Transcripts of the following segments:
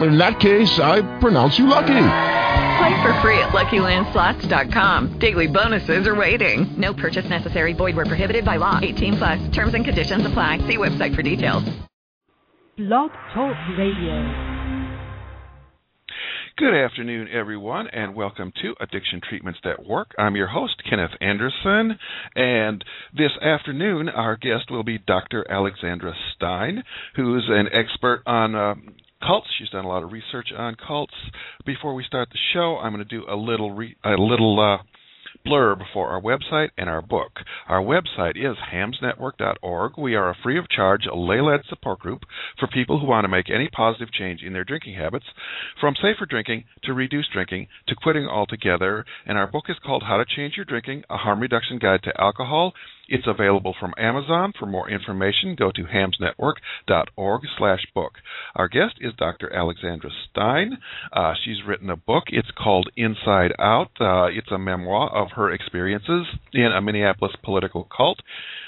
In that case, I pronounce you lucky. Play for free at LuckyLandSlots.com. Daily bonuses are waiting. No purchase necessary. Void where prohibited by law. 18 plus. Terms and conditions apply. See website for details. Blog Talk Radio. Good afternoon, everyone, and welcome to Addiction Treatments That Work. I'm your host, Kenneth Anderson, and this afternoon our guest will be Dr. Alexandra Stein, who's an expert on uh, cults. She's done a lot of research on cults. Before we start the show, I'm going to do a little re- a little uh, blurb for our website and our book. Our website is hamsnetwork.org. We are a free of charge lay-led support group for people who want to make any positive change in their drinking habits, from safer drinking to reduced drinking to quitting altogether. And our book is called How to Change Your Drinking: A Harm Reduction Guide to Alcohol. It's available from Amazon. For more information, go to hamsnetwork.org slash book. Our guest is Dr. Alexandra Stein. Uh, she's written a book. It's called Inside Out. Uh, it's a memoir of her experiences in a Minneapolis political cult.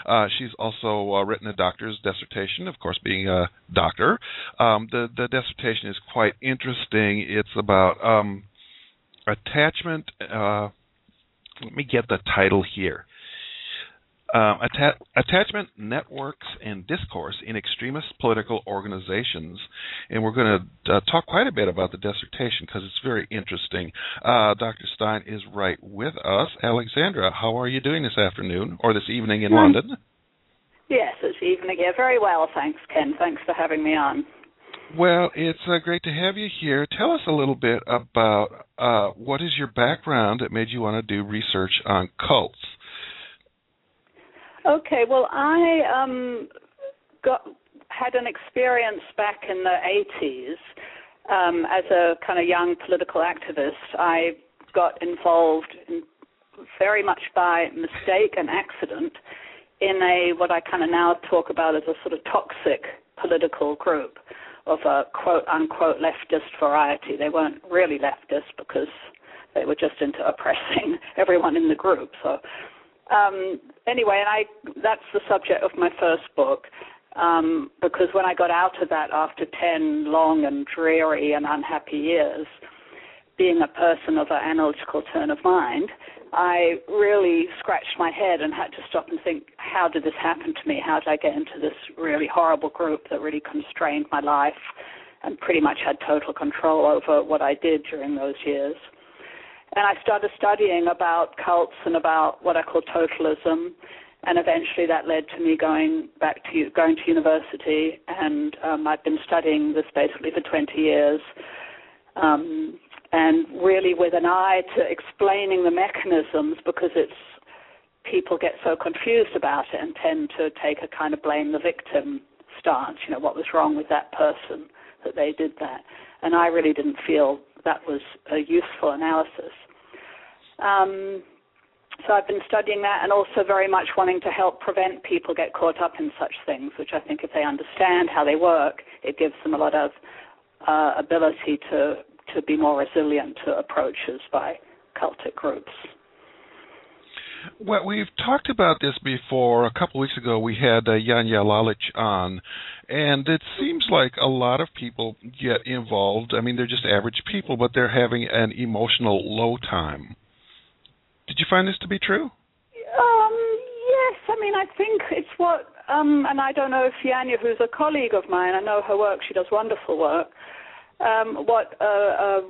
Uh, she's also uh, written a doctor's dissertation, of course, being a doctor. Um, the, the dissertation is quite interesting. It's about um, attachment. Uh, let me get the title here um, atta- attachment networks and discourse in extremist political organizations, and we're going to uh, talk quite a bit about the dissertation because it's very interesting. Uh, Dr. Stein is right with us. Alexandra, how are you doing this afternoon or this evening in London? Yes, it's evening. Yeah, very well, thanks, Ken. Thanks for having me on. Well, it's uh, great to have you here. Tell us a little bit about uh, what is your background that made you want to do research on cults. Okay, well, I um, got had an experience back in the 80s um, as a kind of young political activist. I got involved in, very much by mistake and accident in a what I kind of now talk about as a sort of toxic political group of a quote unquote leftist variety. They weren't really leftist because they were just into oppressing everyone in the group. So um, anyway, and I that's the subject of my first book. Um, because when I got out of that after 10 long and dreary and unhappy years, being a person of an analytical turn of mind, I really scratched my head and had to stop and think, how did this happen to me? How did I get into this really horrible group that really constrained my life and pretty much had total control over what I did during those years? And I started studying about cults and about what I call totalism, and eventually that led to me going back to going to university, and um, I've been studying this basically for 20 years, um, and really with an eye to explaining the mechanisms because it's people get so confused about it and tend to take a kind of blame the victim stance. You know, what was wrong with that person that they did that? And I really didn't feel that was a useful analysis. Um, so I've been studying that and also very much wanting to help prevent people get caught up in such things, which I think if they understand how they work, it gives them a lot of uh, ability to to be more resilient to approaches by cultic groups. Well, we've talked about this before. A couple of weeks ago, we had uh, Janja Lalich on, and it seems like a lot of people get involved. I mean, they're just average people, but they're having an emotional low time. Did you find this to be true? Um, yes. I mean, I think it's what, um, and I don't know if Janja, who's a colleague of mine, I know her work. She does wonderful work. Um, what uh, uh,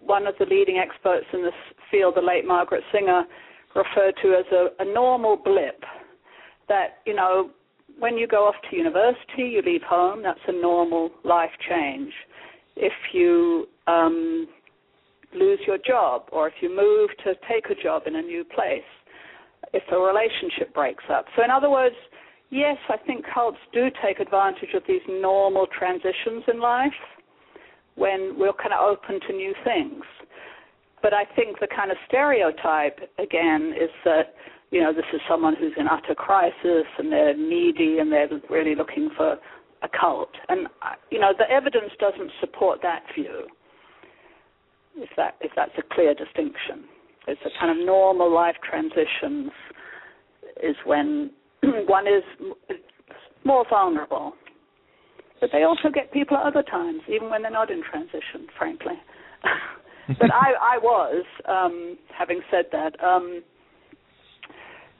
one of the leading experts in this field, the late Margaret Singer, referred to as a, a normal blip. That you know, when you go off to university, you leave home. That's a normal life change. If you um, lose your job, or if you move to take a job in a new place, if a relationship breaks up. So, in other words, yes, I think cults do take advantage of these normal transitions in life when we're kind of open to new things. But I think the kind of stereotype, again, is that, you know, this is someone who's in utter crisis and they're needy and they're really looking for a cult. And uh, you know, the evidence doesn't support that view. If that if that's a clear distinction, it's a kind of normal life transitions is when one is more vulnerable. But they also get people at other times, even when they're not in transition, frankly. but I, I was, um, having said that, um,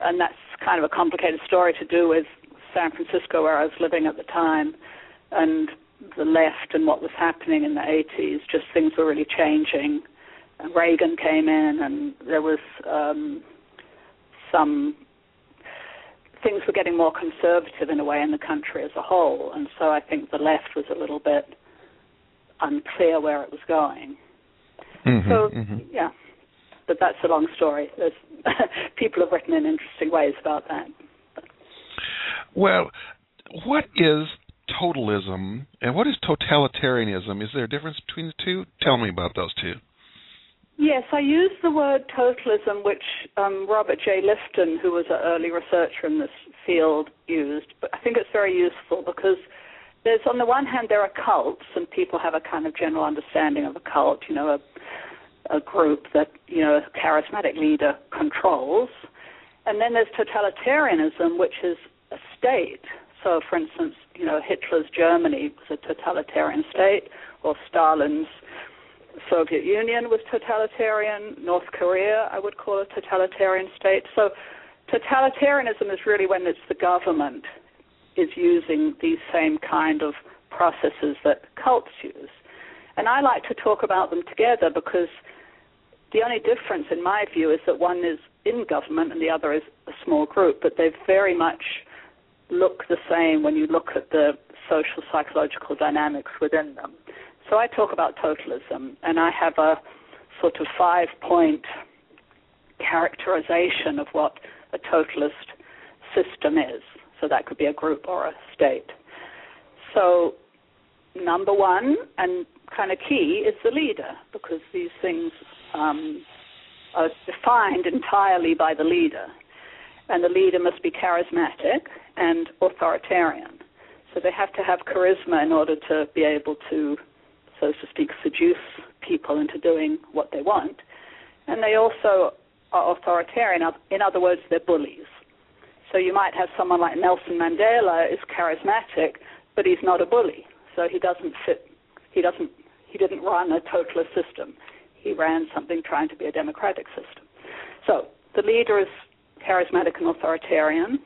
and that's kind of a complicated story to do with San Francisco, where I was living at the time, and the left and what was happening in the 80s. Just things were really changing. And Reagan came in, and there was um, some things were getting more conservative in a way in the country as a whole, and so I think the left was a little bit unclear where it was going. Mm-hmm, so mm-hmm. yeah, but that's a long story. There's people have written in interesting ways about that. Well, what is totalism and what is totalitarianism? Is there a difference between the two? Tell me about those two. Yes, I use the word totalism, which um, Robert J. Lifton, who was an early researcher in this field, used. But I think it's very useful because there's, on the one hand, there are cults, and people have a kind of general understanding of a cult, you know, a, a group that, you know, a charismatic leader controls. And then there's totalitarianism, which is a state. So, for instance, you know, Hitler's Germany was a totalitarian state, or Stalin's Soviet Union was totalitarian. North Korea, I would call a totalitarian state. So, totalitarianism is really when it's the government is using these same kind of processes that cults use. And I like to talk about them together because the only difference, in my view, is that one is in government and the other is a small group, but they very much look the same when you look at the social psychological dynamics within them. So I talk about totalism, and I have a sort of five point characterization of what a totalist system is. So that could be a group or a state. So, number one, and kind of key, is the leader, because these things um, are defined entirely by the leader. And the leader must be charismatic and authoritarian. So they have to have charisma in order to be able to, so to speak, seduce people into doing what they want. And they also are authoritarian. In other words, they're bullies. So you might have someone like Nelson Mandela is charismatic, but he's not a bully. So he doesn't fit. He doesn't. He didn't run a totalist system. He ran something trying to be a democratic system. So the leader is charismatic and authoritarian.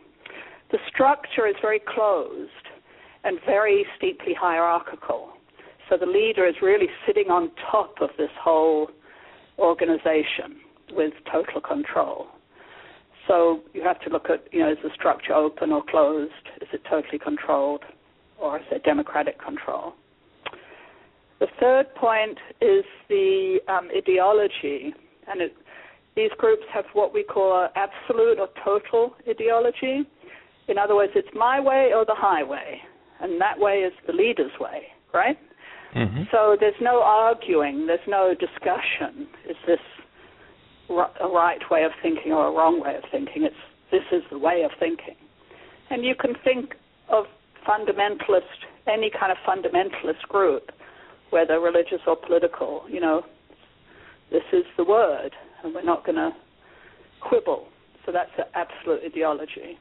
The structure is very closed and very steeply hierarchical. So the leader is really sitting on top of this whole organization with total control. So you have to look at, you know, is the structure open or closed? Is it totally controlled? Or is it democratic control? The third point is the um, ideology. And it, these groups have what we call absolute or total ideology. In other words, it's my way or the highway. And that way is the leader's way, right? Mm-hmm. So there's no arguing, there's no discussion. Is this a right way of thinking or a wrong way of thinking. It's this is the way of thinking, and you can think of fundamentalist any kind of fundamentalist group, whether religious or political. You know, this is the word, and we're not going to quibble. So that's an absolute ideology.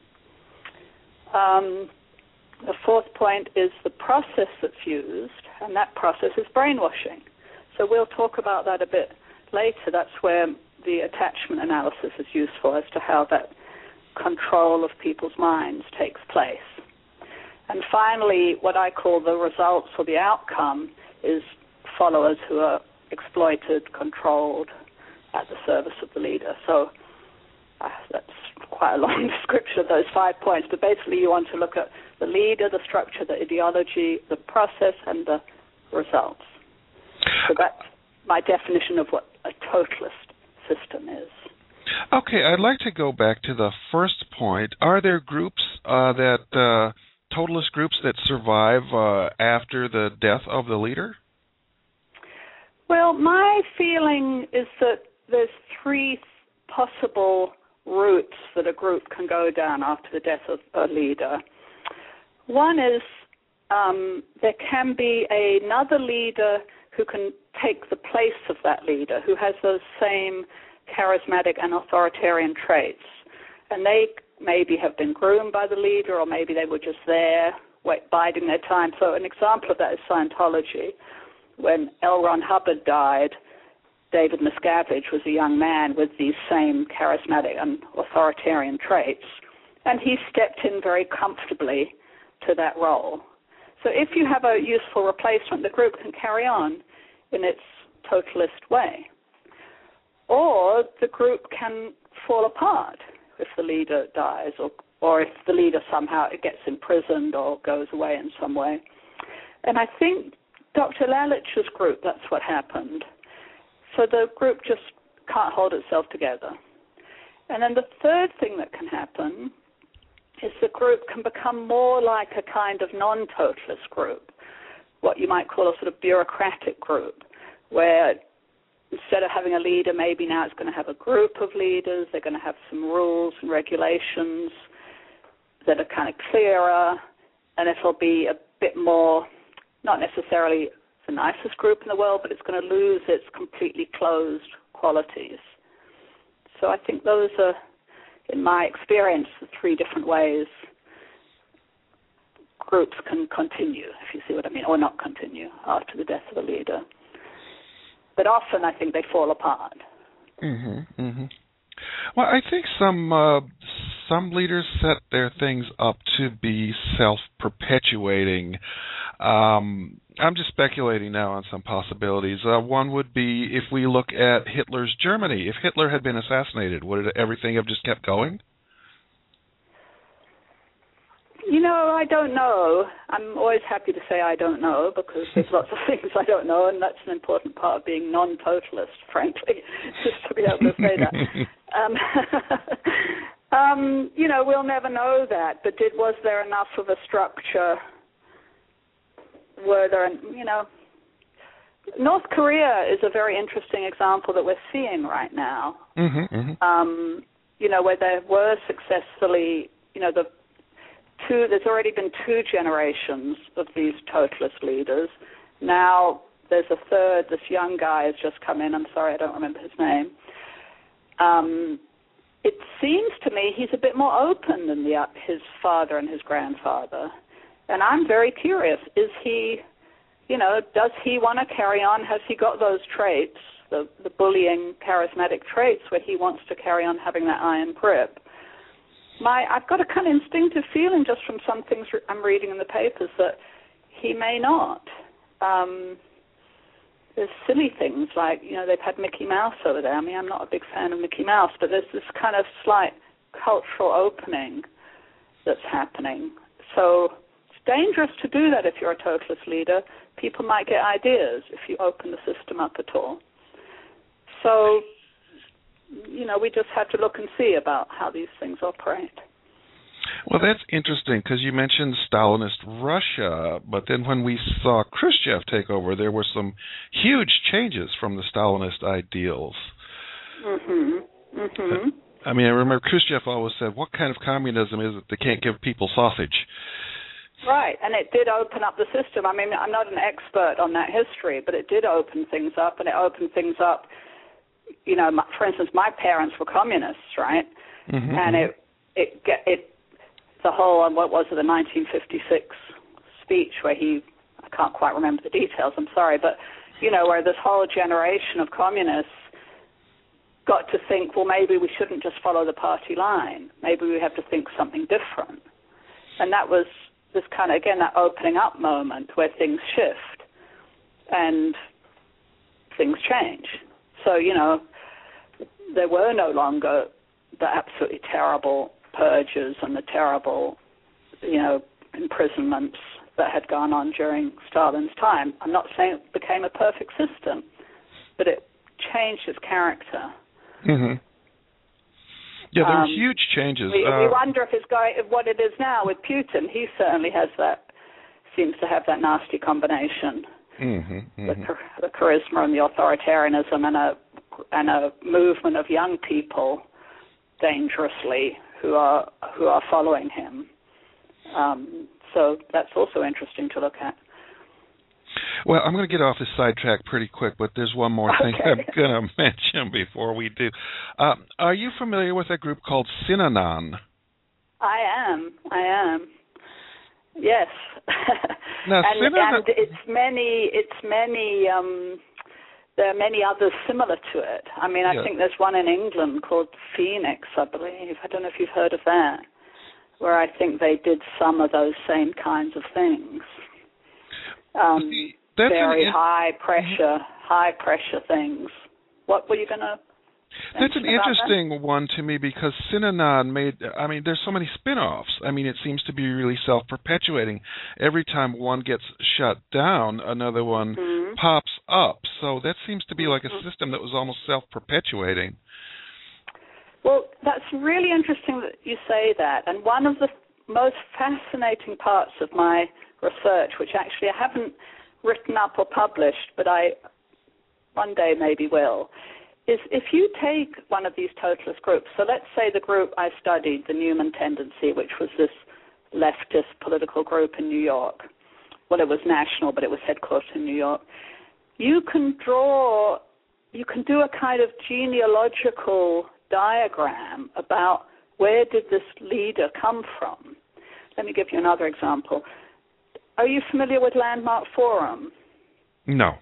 Um, the fourth point is the process that's used, and that process is brainwashing. So we'll talk about that a bit later. That's where the attachment analysis is useful as to how that control of people's minds takes place. And finally, what I call the results or the outcome is followers who are exploited, controlled, at the service of the leader. So uh, that's quite a long description of those five points, but basically you want to look at the leader, the structure, the ideology, the process, and the results. So that's my definition of what a totalist system is. Okay, I'd like to go back to the first point. Are there groups uh, that uh, totalist groups that survive uh, after the death of the leader? Well, my feeling is that there's three possible routes that a group can go down after the death of a leader. One is um, there can be another leader who can take the place of that leader, who has those same charismatic and authoritarian traits. And they maybe have been groomed by the leader, or maybe they were just there, wait, biding their time. So, an example of that is Scientology. When L. Ron Hubbard died, David Miscavige was a young man with these same charismatic and authoritarian traits, and he stepped in very comfortably to that role. So if you have a useful replacement, the group can carry on in its totalist way. Or the group can fall apart if the leader dies or or if the leader somehow gets imprisoned or goes away in some way. And I think Dr. Lalich's group, that's what happened. So the group just can't hold itself together. And then the third thing that can happen is the group can become more like a kind of non totalist group, what you might call a sort of bureaucratic group, where instead of having a leader, maybe now it's going to have a group of leaders, they're going to have some rules and regulations that are kind of clearer, and it'll be a bit more, not necessarily the nicest group in the world, but it's going to lose its completely closed qualities. So I think those are in my experience, the three different ways groups can continue, if you see what I mean, or not continue after the death of a leader. But often I think they fall apart. Mhm. Mhm. Well, I think some uh, some leaders set their things up to be self-perpetuating. Um, I'm just speculating now on some possibilities. Uh, one would be if we look at Hitler's Germany. If Hitler had been assassinated, would it, everything have just kept going? You know, I don't know. I'm always happy to say I don't know because there's lots of things I don't know, and that's an important part of being non-totalist, frankly, just to be able to say that. um, um, you know, we'll never know that. But did was there enough of a structure? Were there, you know, North Korea is a very interesting example that we're seeing right now. Mm-hmm, mm-hmm. Um, you know, where there were successfully, you know, the two, there's already been two generations of these totalist leaders. Now there's a third. This young guy has just come in. I'm sorry, I don't remember his name. Um, it seems to me he's a bit more open than the, his father and his grandfather, and I'm very curious. Is he, you know, does he want to carry on? Has he got those traits, the the bullying, charismatic traits, where he wants to carry on having that iron grip? My I've got a kind of instinctive feeling just from some things I'm reading in the papers that he may not. Um, there's silly things like you know they've had Mickey Mouse over there. I mean I'm not a big fan of Mickey Mouse, but there's this kind of slight cultural opening that's happening. So it's dangerous to do that if you're a totalist leader. People might get ideas if you open the system up at all. So you know, we just have to look and see about how these things operate. Well, that's interesting because you mentioned Stalinist Russia, but then when we saw Khrushchev take over, there were some huge changes from the Stalinist ideals. Mm-hmm. Mm-hmm. I mean, I remember Khrushchev always said, "What kind of communism is it that can't give people sausage?" Right, and it did open up the system. I mean, I'm not an expert on that history, but it did open things up, and it opened things up you know, my, for instance, my parents were communists, right? Mm-hmm. And it it it the whole um, what was it the 1956 speech where he I can't quite remember the details. I'm sorry, but you know where this whole generation of communists got to think, well, maybe we shouldn't just follow the party line. Maybe we have to think something different. And that was this kind of again that opening up moment where things shift and things change. So, you know, there were no longer the absolutely terrible purges and the terrible, you know, imprisonments that had gone on during Stalin's time. I'm not saying it became a perfect system, but it changed its character. Mm-hmm. Yeah, there were Um, huge changes. We, uh, we wonder if it's going, what it is now with Putin. He certainly has that, seems to have that nasty combination mhm, the, mhm. char- the charisma and the authoritarianism and a and a movement of young people dangerously who are who are following him. Um, So that's also interesting to look at. Well, I'm going to get off this sidetrack pretty quick, but there's one more thing Okay. I'm going to mention before we do. Uh, are you familiar with a group called Synanon? I am. I am. Yes. Now, and, and it's many. It's many. Um, there are many others similar to it. I mean, I Yeah. think there's one in England called Phoenix, I believe. I don't know if you've heard of that, where I think they did some of those same kinds of things. Um, an very high pressure, high pressure things. What were you going to? That's an interesting one to me because Synanon made. I mean, there's so many spin-offs. I mean, it seems to be really self-perpetuating. Every time one gets shut down, another one Mhm. pops up. So that seems to be like a Mm-hmm. system that was almost self-perpetuating. Well, that's really interesting that you say that. And one of the most fascinating parts of my research, which actually I haven't written up or published, but I one day maybe will, is if you take one of these totalist groups, so let's say the group I studied, the Newman Tendency, which was this leftist political group in New York. Well, it was national, but it was headquartered in New York. You can draw, you can do a kind of genealogical diagram about where did this leader come from. Let me give you another example. Are you familiar with Landmark Forum? No.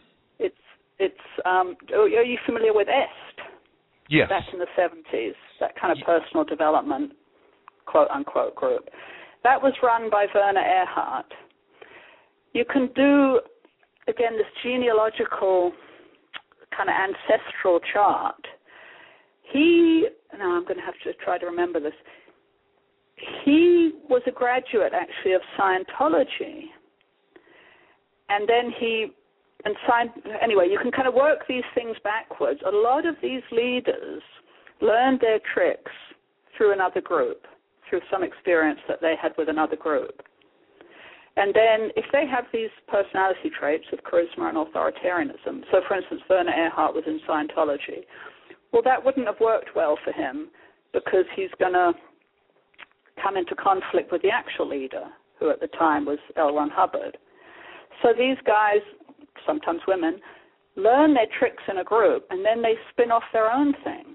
It's um, are you familiar with EST Yes. back in the 70s? That kind of personal development quote unquote group. That was run by Werner Erhard. You can do again this genealogical kind of ancestral chart. He now I'm going to have to try to remember this. He was a graduate actually of Scientology, and then he and sign anyway you can kind of work these things backwards. A lot of these leaders learned their tricks through another group through some experience that they had with another group. And then if they have these personality traits of charisma and authoritarianism so for instance werner erhard was in scientology well that wouldn't have worked well for him because he's going to come into conflict with the actual leader who at the time was l ron hubbard. So these guys sometimes women, learn their tricks in a group and then they spin off their own thing.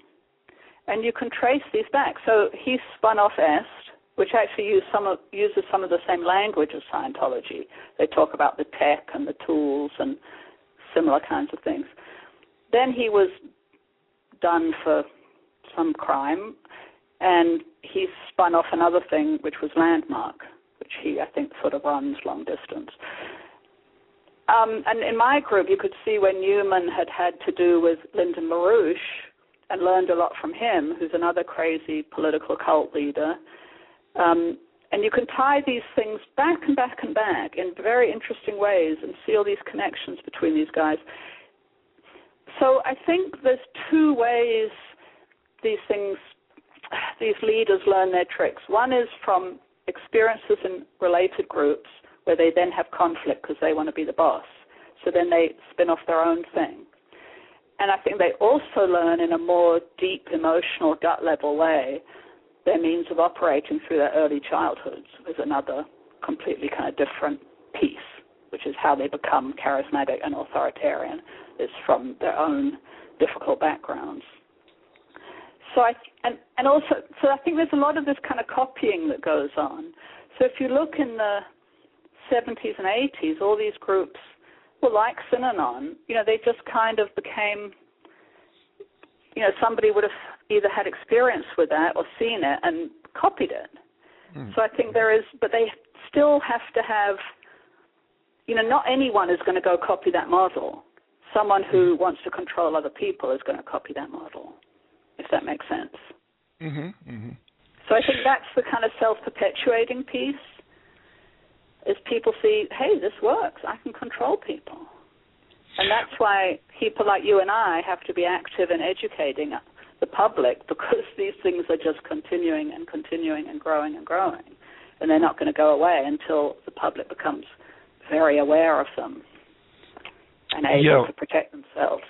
And you can trace these back. So he spun off EST, which actually use some of, uses some of the same language as Scientology. They talk about the tech and the tools and similar kinds of things. Then he was done for some crime and he spun off another thing which was Landmark, which he I think sort of runs long distance. Um, and in my group, you could see when Newman had had to do with Lyndon LaRouche and learned a lot from him, who's another crazy political cult leader. Um, and you can tie these things back and back and back in very interesting ways and see all these connections between these guys. So I think there's two ways these things, these leaders learn their tricks. One is from experiences in related groups where they then have conflict because they want to be the boss. So then they spin off their own thing. And I think they also learn in a more deep emotional gut level way their means of operating through their early childhoods is another completely kind of different piece, which is how they become charismatic and authoritarian, is from their own difficult backgrounds. So I and and also so I think there's a lot of this kind of copying that goes on. So if you look in the 70s and 80s, all these groups were like Synanon. You know, they just kind of became, you know, somebody would have either had experience with that or seen it and copied it. Hmm. So I think there is, but they still have to have, you know, not anyone is going to go copy that model. Someone who wants to control other people is going to copy that model, if that makes sense. Mhm. Mhm. So I think that's the kind of self-perpetuating piece is people see, hey, this works. I can control people. And that's why people like you and I have to be active in educating the public because these things are just continuing and continuing and growing and growing. And they're not going to go away until the public becomes very aware of them and able Yeah. to protect themselves.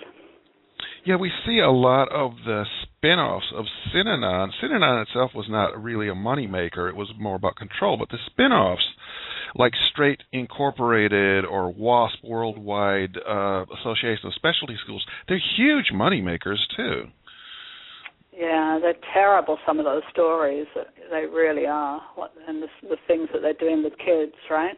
Yeah, we see a lot of the spin-offs of Synanon. Synanon itself was not really a moneymaker; it was more about control. But the spin-offs like Straight Incorporated or WASP Worldwide uh, Association of Specialty Schools, they're huge money makers too. Yeah, they're terrible. Some of those stories, they really are. What and the, the things that they're doing with kids, right?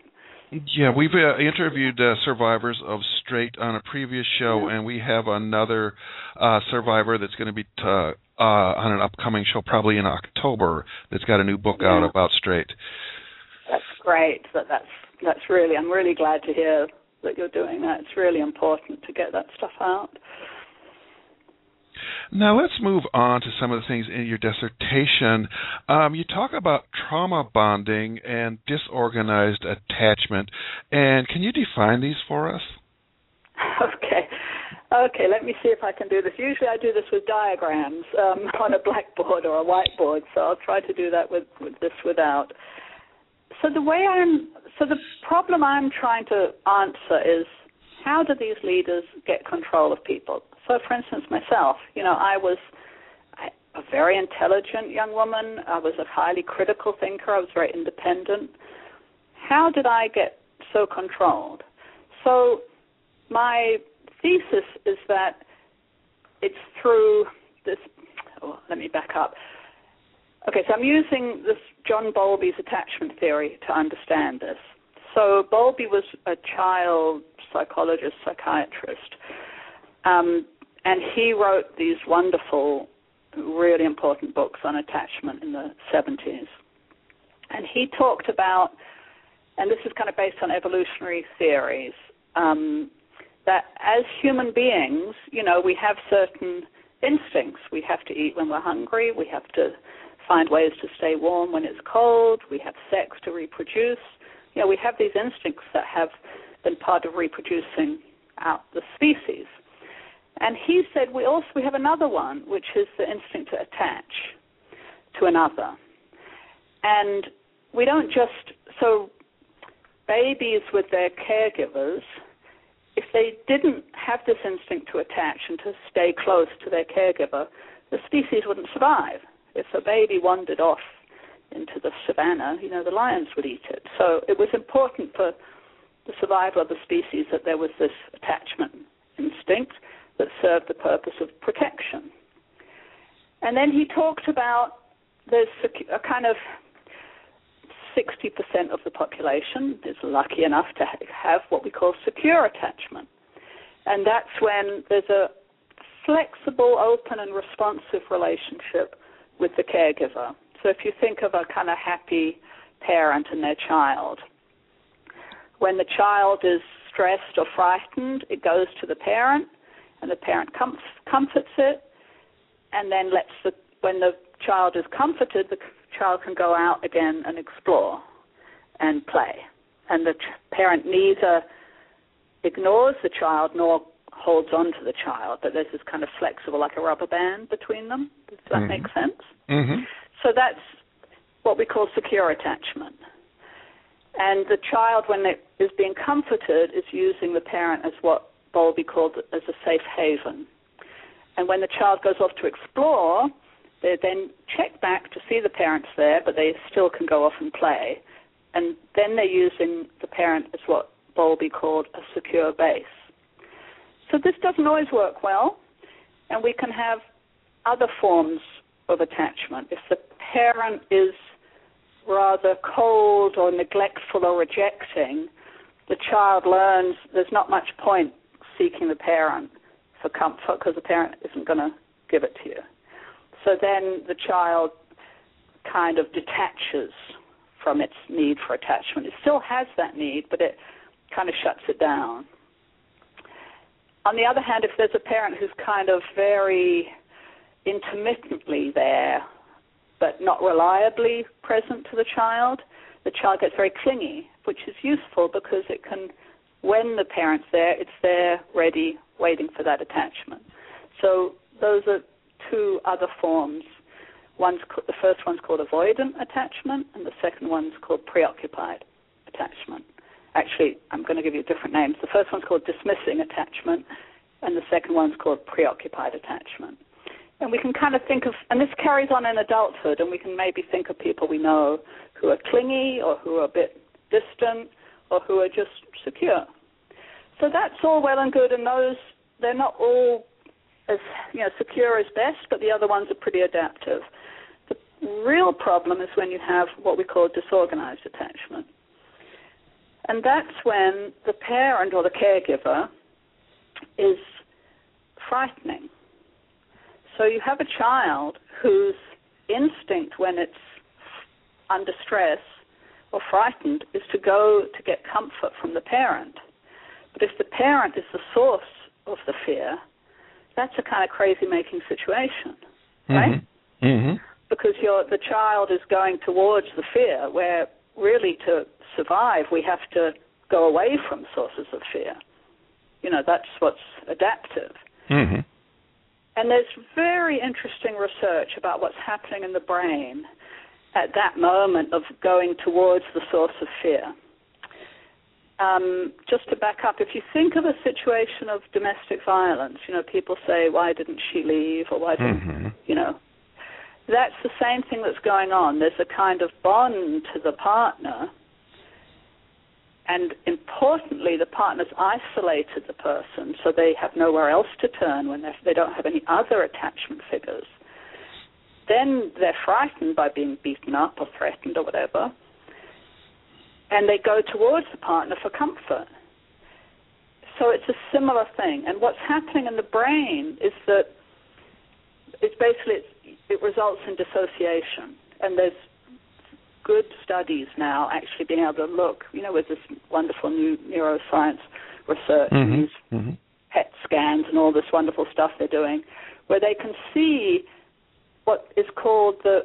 Yeah, we've uh, interviewed uh, survivors of straight on a previous show, and we have another uh, survivor that's going to be t- uh, on an upcoming show, probably in October. That's got a new book yeah. out about straight. That's great. That that's that's really. I'm really glad to hear that you're doing that. It's really important to get that stuff out. Now let's move on to some of the things in your dissertation. Um, you talk about trauma bonding and disorganized attachment, and can you define these for us? Okay. Okay, let me see if I can do this. Usually I do this with diagrams um, on a blackboard or a whiteboard, so I'll try to do that with, with this without. So the way I'm, so the problem I'm trying to answer is how do these leaders get control of people? So, for instance, myself, you know, I was a very intelligent young woman. I was a highly critical thinker. I was very independent. How did I get so controlled? So, my thesis is that it's through this. Oh, let me back up. Okay, so I'm using this John Bowlby's attachment theory to understand this. So Bowlby was a child psychologist, psychiatrist, um, and he wrote these wonderful, really important books on attachment in the 70s. And he talked about, and this is kind of based on evolutionary theories, um, that as human beings, you know, we have certain instincts. We have to eat when we're hungry. We have to find ways to stay warm when it's cold. We have sex to reproduce. You know, we have these instincts that have been part of reproducing out the species. And he said we also we have another one, which is the instinct to attach to another. And we don't just so babies with their caregivers, if they didn't have this instinct to attach and to stay close to their caregiver, the species wouldn't survive. If a baby wandered off into the savannah, you know, the lions would eat it. So it was important for the survival of the species that there was this attachment instinct that served the purpose of protection. And then he talked about there's a kind of 60% of the population is lucky enough to have what we call secure attachment. And that's when there's a flexible, open, and responsive relationship with the caregiver. So if you think of a kind of happy parent and their child, when the child is stressed or frightened, it goes to the parent, and the parent com- comforts it, and then lets the when the child is comforted, the child can go out again and explore and play, and the ch- parent neither ignores the child nor holds on to the child, but there's this kind of flexible, like a rubber band between them. Does that mm-hmm. make sense? Mm-hmm. So that's what we call secure attachment. And the child, when it is being comforted, is using the parent as what Bowlby called as a safe haven. And when the child goes off to explore, they then check back to see the parents there, but they still can go off and play. And then they're using the parent as what Bowlby called a secure base. So this doesn't always work well, and we can have other forms of attachment. If the parent is rather cold or neglectful or rejecting, the child learns there's not much point seeking the parent for comfort because the parent isn't going to give it to you. So then the child kind of detaches from its need for attachment. It still has that need, but it kind of shuts it down. On the other hand, if there's a parent who's kind of very intermittently there, but not reliably present to the child, the child gets very clingy, which is useful because it can, when the parent's there, it's there, ready, waiting for that attachment. So those are two other forms. One's the first one's called avoidant attachment, and the second one's called preoccupied attachment. Actually, I'm going to give you different names. The first one's called dismissing attachment, and the second one's called preoccupied attachment. And we can kind of think of, and this carries on in adulthood, and we can maybe think of people we know who are clingy or who are a bit distant or who are just secure. So that's all well and good, and those they're not all as you know secure as best, but the other ones are pretty adaptive. The real problem is when you have what we call disorganized attachment, and that's when the parent or the caregiver is frightening. So you have a child whose instinct when it's under stress or frightened is to go to get comfort from the parent. But if the parent is the source of the fear, that's a kind of crazy making situation, right? Mm-hmm. Mm-hmm. Because you're, the child is going towards the fear, where really to survive we have to go away from sources of fear. You know, that's what's adaptive. Mm-hmm. And there's very interesting research about what's happening in the brain at that moment of going towards the source of fear. Um, just to back up, if you think of a situation of domestic violence, you know, people say, why didn't she leave or why didn't, Mm-hmm. you know, that's the same thing that's going on. There's a kind of bond to the partner, and importantly, the partner's isolated the person, so they have nowhere else to turn when they don't have any other attachment figures. Then they're frightened by being beaten up or threatened or whatever, and they go towards the partner for comfort. So it's a similar thing. And what's happening in the brain is that it's basically it's, it results in dissociation, and there's good studies now actually being able to look, you know, with this wonderful new neuroscience research, Mm-hmm. these Mm-hmm. PET scans and all this wonderful stuff they're doing, where they can see what is called the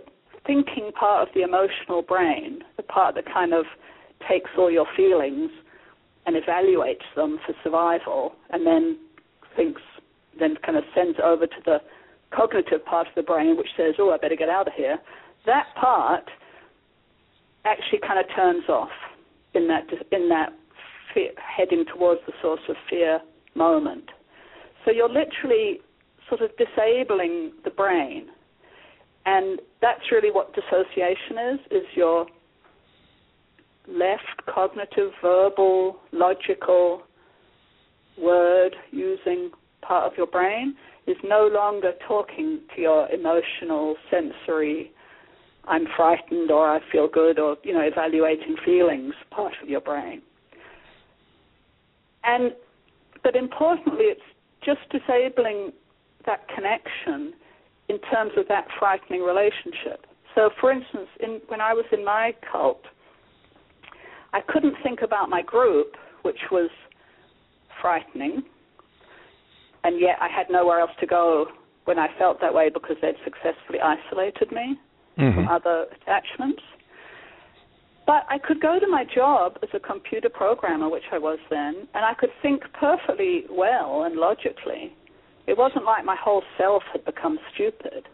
thinking part of the emotional brain, the part that kind of takes all your feelings and evaluates them for survival, and then thinks, then kind of sends over to the cognitive part of the brain, which says, "Oh, I better get out of here." That part actually kind of turns off in that in that fear, heading towards the source of fear moment. So you're literally sort of disabling the brain, and that's really what dissociation is: is your left cognitive, verbal, logical, word using part of your brain is no longer talking to your emotional, sensory, I'm frightened or I feel good or, you know, evaluating feelings part of your brain. And but importantly it's just disabling that connection in terms of that frightening relationship. So for instance, in when I was in my cult, I couldn't think about my group, which was frightening, and yet I had nowhere else to go when I felt that way because they'd successfully isolated me Mm-hmm. from other attachments. But I could go to my job as a computer programmer, which I was then, and I could think perfectly well and logically. It wasn't like my whole self had become stupid.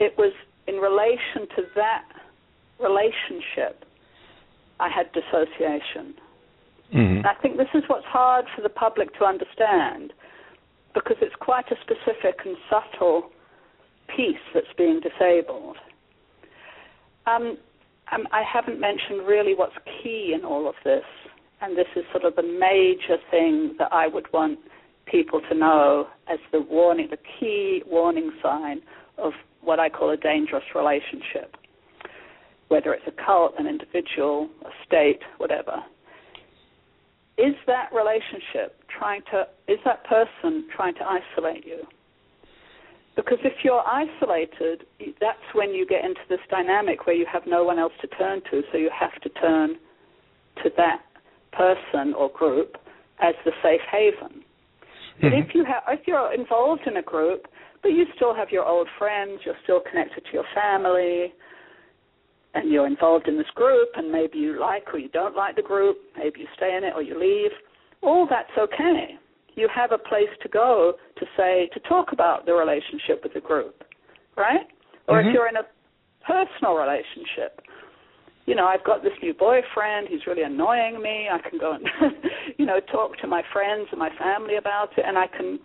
It was in relation to that relationship I had dissociation. Mm-hmm. I think this is what's hard for the public to understand because it's quite a specific and subtle piece that's being disabled. Um, um, I haven't mentioned really what's key in all of this, and this is sort of the major thing that I would want people to know as the warning, the key warning sign of what I call a dangerous relationship, whether it's a cult, an individual, a state, whatever. Is that relationship trying to, is that person trying to isolate you? Because if you're isolated, that's when you get into this dynamic where you have no one else to turn to, so you have to turn to that person or group as the safe haven. But mm-hmm. if you have, if you're involved in a group, but you still have your old friends, you're still connected to your family, and you're involved in this group, and maybe you like or you don't like the group, maybe you stay in it or you leave, all that's okay you have a place to go to say to talk about the relationship with the group, right? Or Mhm. if you're in a personal relationship, you know, I've got this new boyfriend, he's really annoying me. I can go and you know, talk to my friends and my family about it and I can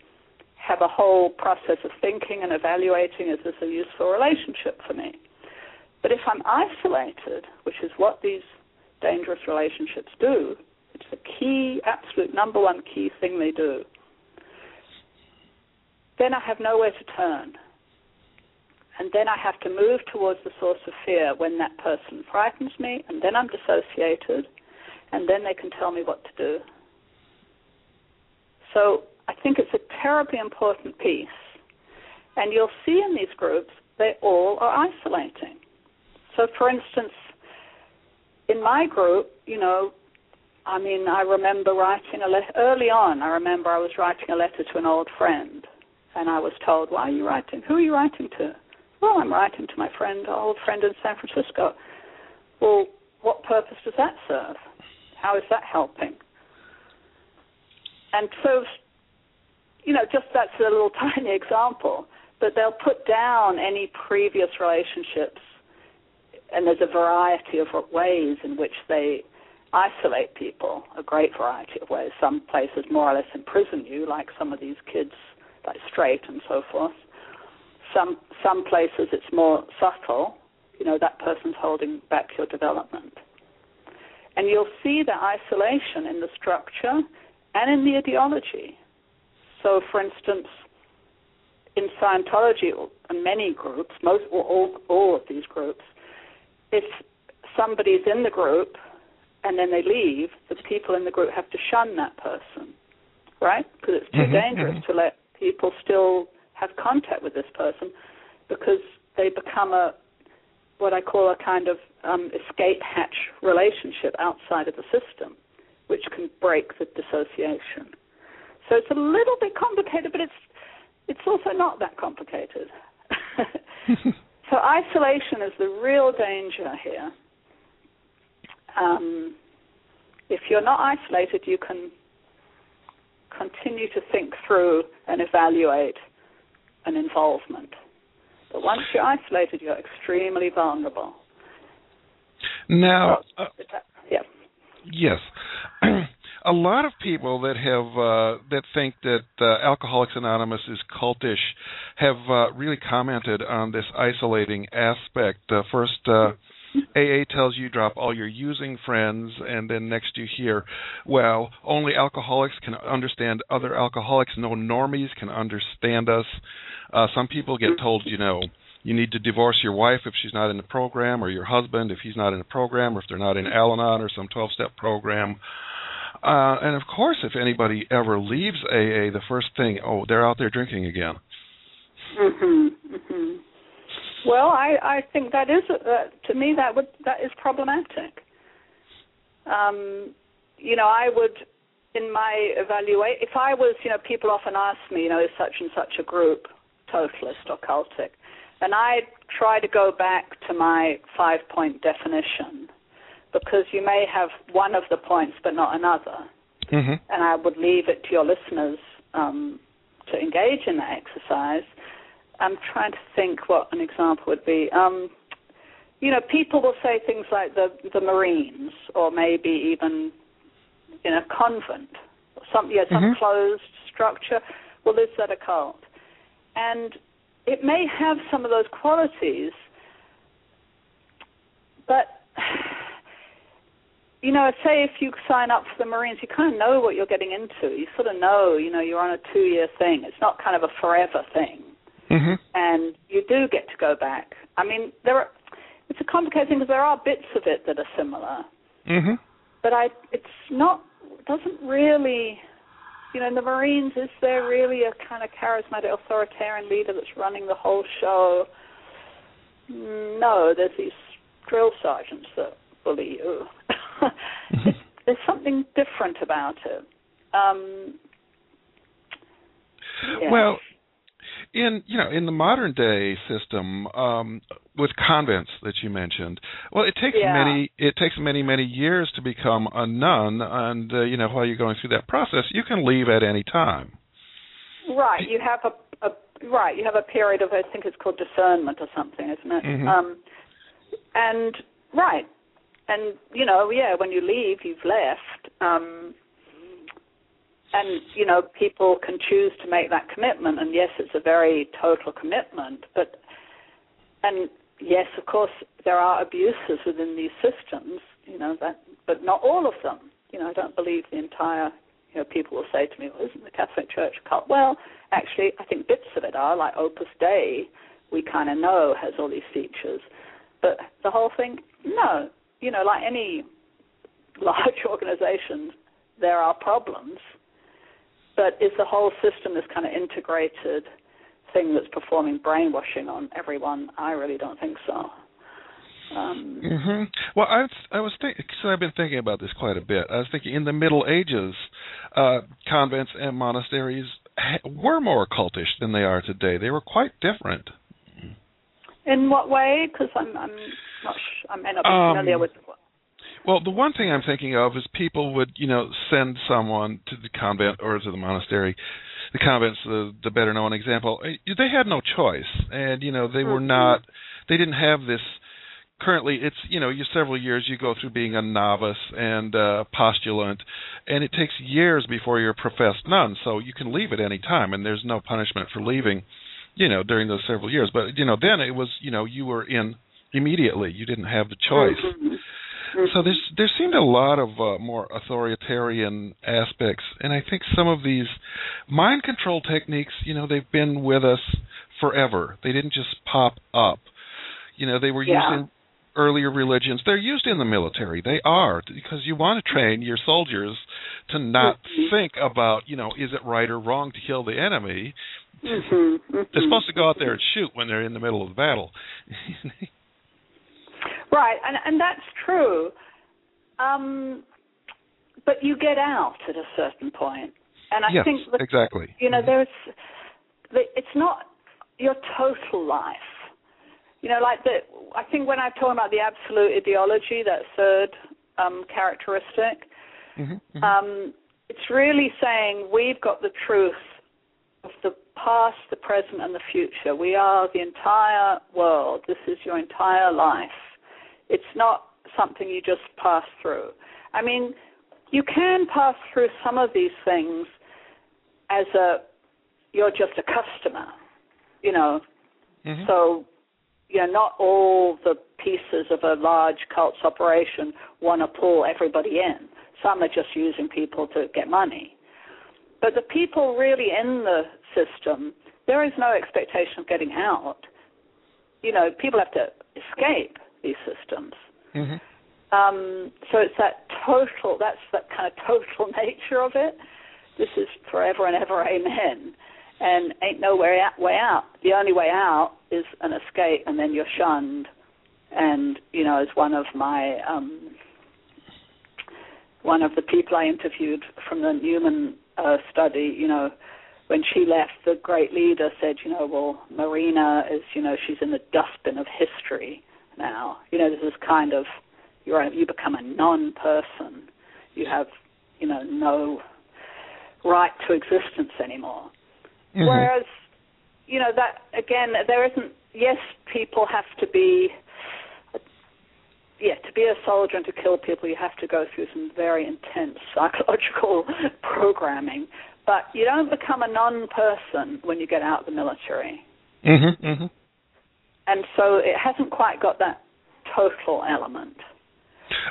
have a whole process of thinking and evaluating is this a useful relationship for me? But if I'm isolated, which is what these dangerous relationships do. It's the key, absolute number one key thing they do. Then I have nowhere to turn. And then I have to move towards the source of fear when that person frightens me, and then I'm dissociated, and then they can tell me what to do. So I think it's a terribly important piece. And you'll see in these groups, they all are isolating. So, for instance, in my group, you know, I mean, I remember writing a letter early on. I remember I was writing a letter to an old friend, and I was told, "Why are you writing? Who are you writing to?" Well, I'm writing to my friend, old friend in San Francisco. Well, what purpose does that serve? How is that helping? And so, you know, just that's a little tiny example, but they'll put down any previous relationships, and there's a variety of ways in which they isolate people, a great variety of ways. Some places more or less imprison you, like some of these kids, like straight and so forth. Some some places it's more subtle. You know, that person's holding back your development. And you'll see the isolation in the structure and in the ideology. So, for instance, in Scientology and many groups, most or all, all of these groups, if somebody's in the group and then they leave, the people in the group have to shun that person, right? Because it's too mm-hmm, dangerous mm-hmm. to let people still have contact with this person because they become a what I call a kind of um, escape hatch relationship outside of the system, which can break the dissociation. So it's a little bit complicated, but it's it's also not that complicated. so isolation is the real danger here. Um, if you're not isolated, you can continue to think through and evaluate an involvement. But once you're isolated, you're extremely vulnerable. Now, uh, yeah. Yes. a lot of people that have uh, that think that uh, Alcoholics Anonymous is cultish have uh, really commented on this isolating aspect. Uh, first, uh, AA tells you drop all your using friends, and then next you hear, well, only alcoholics can understand other alcoholics. No normies can understand us. Uh, some people get told, you know, you need to divorce your wife if she's not in the program, or your husband if he's not in the program, or if they're not in Al Anon or some 12 step program. Uh, and of course, if anybody ever leaves AA, the first thing, oh, they're out there drinking again. Mhm. Mhm. Well, I I think that is uh, to me that would that is problematic. Um, you know, I would in my evaluate if I was, you know, people often ask me, you know, is such and such a group totalist or cultic, and I try to go back to my five point definition because you may have one of the points but not another. Mm-hmm. And I would leave it to your listeners um, to engage in that exercise. I'm trying to think what an example would be. Um, you know, people will say things like the the Marines, or maybe even in a convent, some yeah, some mm-hmm. closed structure. Well, is that a cult? And it may have some of those qualities, but you know, say if you sign up for the Marines, you kind of know what you're getting into. You sort of know, you know, you're on a two-year thing. It's not kind of a forever thing, mm-hmm. and you do get to go back. I mean, there are. It's a complicated thing because there are bits of it that are similar, mm-hmm. but I. It's not. Doesn't really. You know, in the Marines, is there really a kind of charismatic authoritarian leader that's running the whole show? No, there's these drill sergeants that bully you. There's something different about it. Um, yeah. Well, in you know in the modern day system um, with convents that you mentioned, well, it takes yeah. many it takes many many years to become a nun, and uh, you know while you're going through that process, you can leave at any time. Right, you have a, a right you have a period of I think it's called discernment or something, isn't it? Mm-hmm. Um, and right, and you know, yeah, when you leave, you've left. Um, and you know, people can choose to make that commitment, and yes, it's a very total commitment. But and yes, of course, there are abuses within these systems. You know that but not all of them. You know, I don't believe the entire. You know, people will say to me, well, "Isn't the Catholic Church a cult?" Well, actually, I think bits of it are, like Opus Dei. We kind of know has all these features, but the whole thing, no. You know, like any large organization, there are problems, but is the whole system this kind of integrated thing that's performing brainwashing on everyone? I really don't think so. Um, hmm Well, I was, I was thinking, so I've been thinking about this quite a bit. I was thinking in the Middle Ages, uh, convents and monasteries ha- were more cultish than they are today. They were quite different. in what way? Because I'm, I'm not. May not be Um, familiar with. Well, the one thing I'm thinking of is people would, you know, send someone to the convent or to the monastery. The convent's the the better known example. Eh, They had no choice, and you know they were Mhm. not. They didn't have this. Currently, it's you know you several years you go through being a novice and uh, postulant, and it takes years before you're a professed nun. So you can leave at any time, and there's no punishment for leaving. You know during those several years, but you know then it was you know you were in immediately. You didn't have the choice. Mhm. So there's there seemed a lot of uh, more authoritarian aspects, and I think some of these mind control techniques, you know, they've been with us forever. They didn't just pop up. You know, they were Yeah. used in earlier religions. They're used in the military. They are because you want to train your soldiers to not Mhm. think about, you know, is it right or wrong to kill the enemy. Mhm. They're Mhm. supposed to go out there and shoot when they're in the middle of the battle. Right, and and that's true. Um, but you get out at a certain point. and I yes, think that exactly. you know there's it's not your total life. You know, like the I think when I'm talking about the absolute ideology, that third um, characteristic, Mhm, mhm. um, it's really saying we've got the truth of the past, the present, and the future. We are the entire world. This is your entire life. It's not something you just pass through. I mean, you can pass through some of these things as a you're just a customer, you know. Mhm. So, you know, not all the pieces of a large cult's operation want to pull everybody in. Some are just using people to get money. But the people really in the system, there is no expectation of getting out. You know, people have to escape these systems. Mhm. Um, so it's that total, that's that kind of total nature of it. This is forever and ever, amen. And ain't no way out, way out. The only way out is an escape, and then you're shunned. And you know, as one of my um, one of the people I interviewed from the Newman uh, study, you know, when she left, the great leader said, you know, well, Marina is, you know, she's in the dustbin of history now. You know, this is kind of you're you become a non-person. You have, you know, no right to existence anymore. Mhm. Whereas, you know, that again, there isn't. Yes, people have to be. Yeah, to be a soldier and to kill people, you have to go through some very intense psychological programming. But you don't become a non-person when you get out of the military, Mhm. Mhm. And so it hasn't quite got that total element.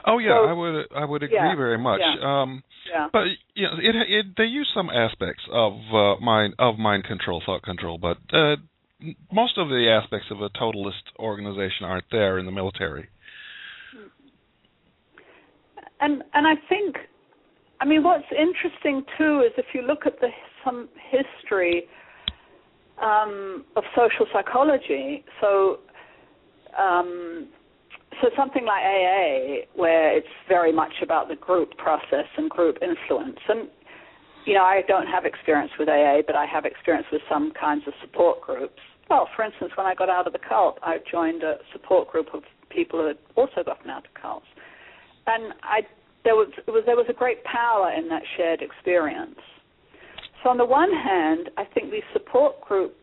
Oh yeah, So- I would I would agree Yeah, very much. yeah. Um, Yeah. but you know, it, it they use some aspects of uh, mind of mind control, thought control, but uh, most of the aspects of a totalist organization aren't there in the military. And and I think, I mean, what's interesting too is if you look at the some history um, of social psychology. So, um, so something like AA, where it's very much about the group process and group influence. And you know, I don't have experience with AA, but I have experience with some kinds of support groups. Well, for instance, when I got out of the cult, I joined a support group of people who had also gotten out of cults and I there was, was there was a great power in that shared experience. So on the one hand, I think these support group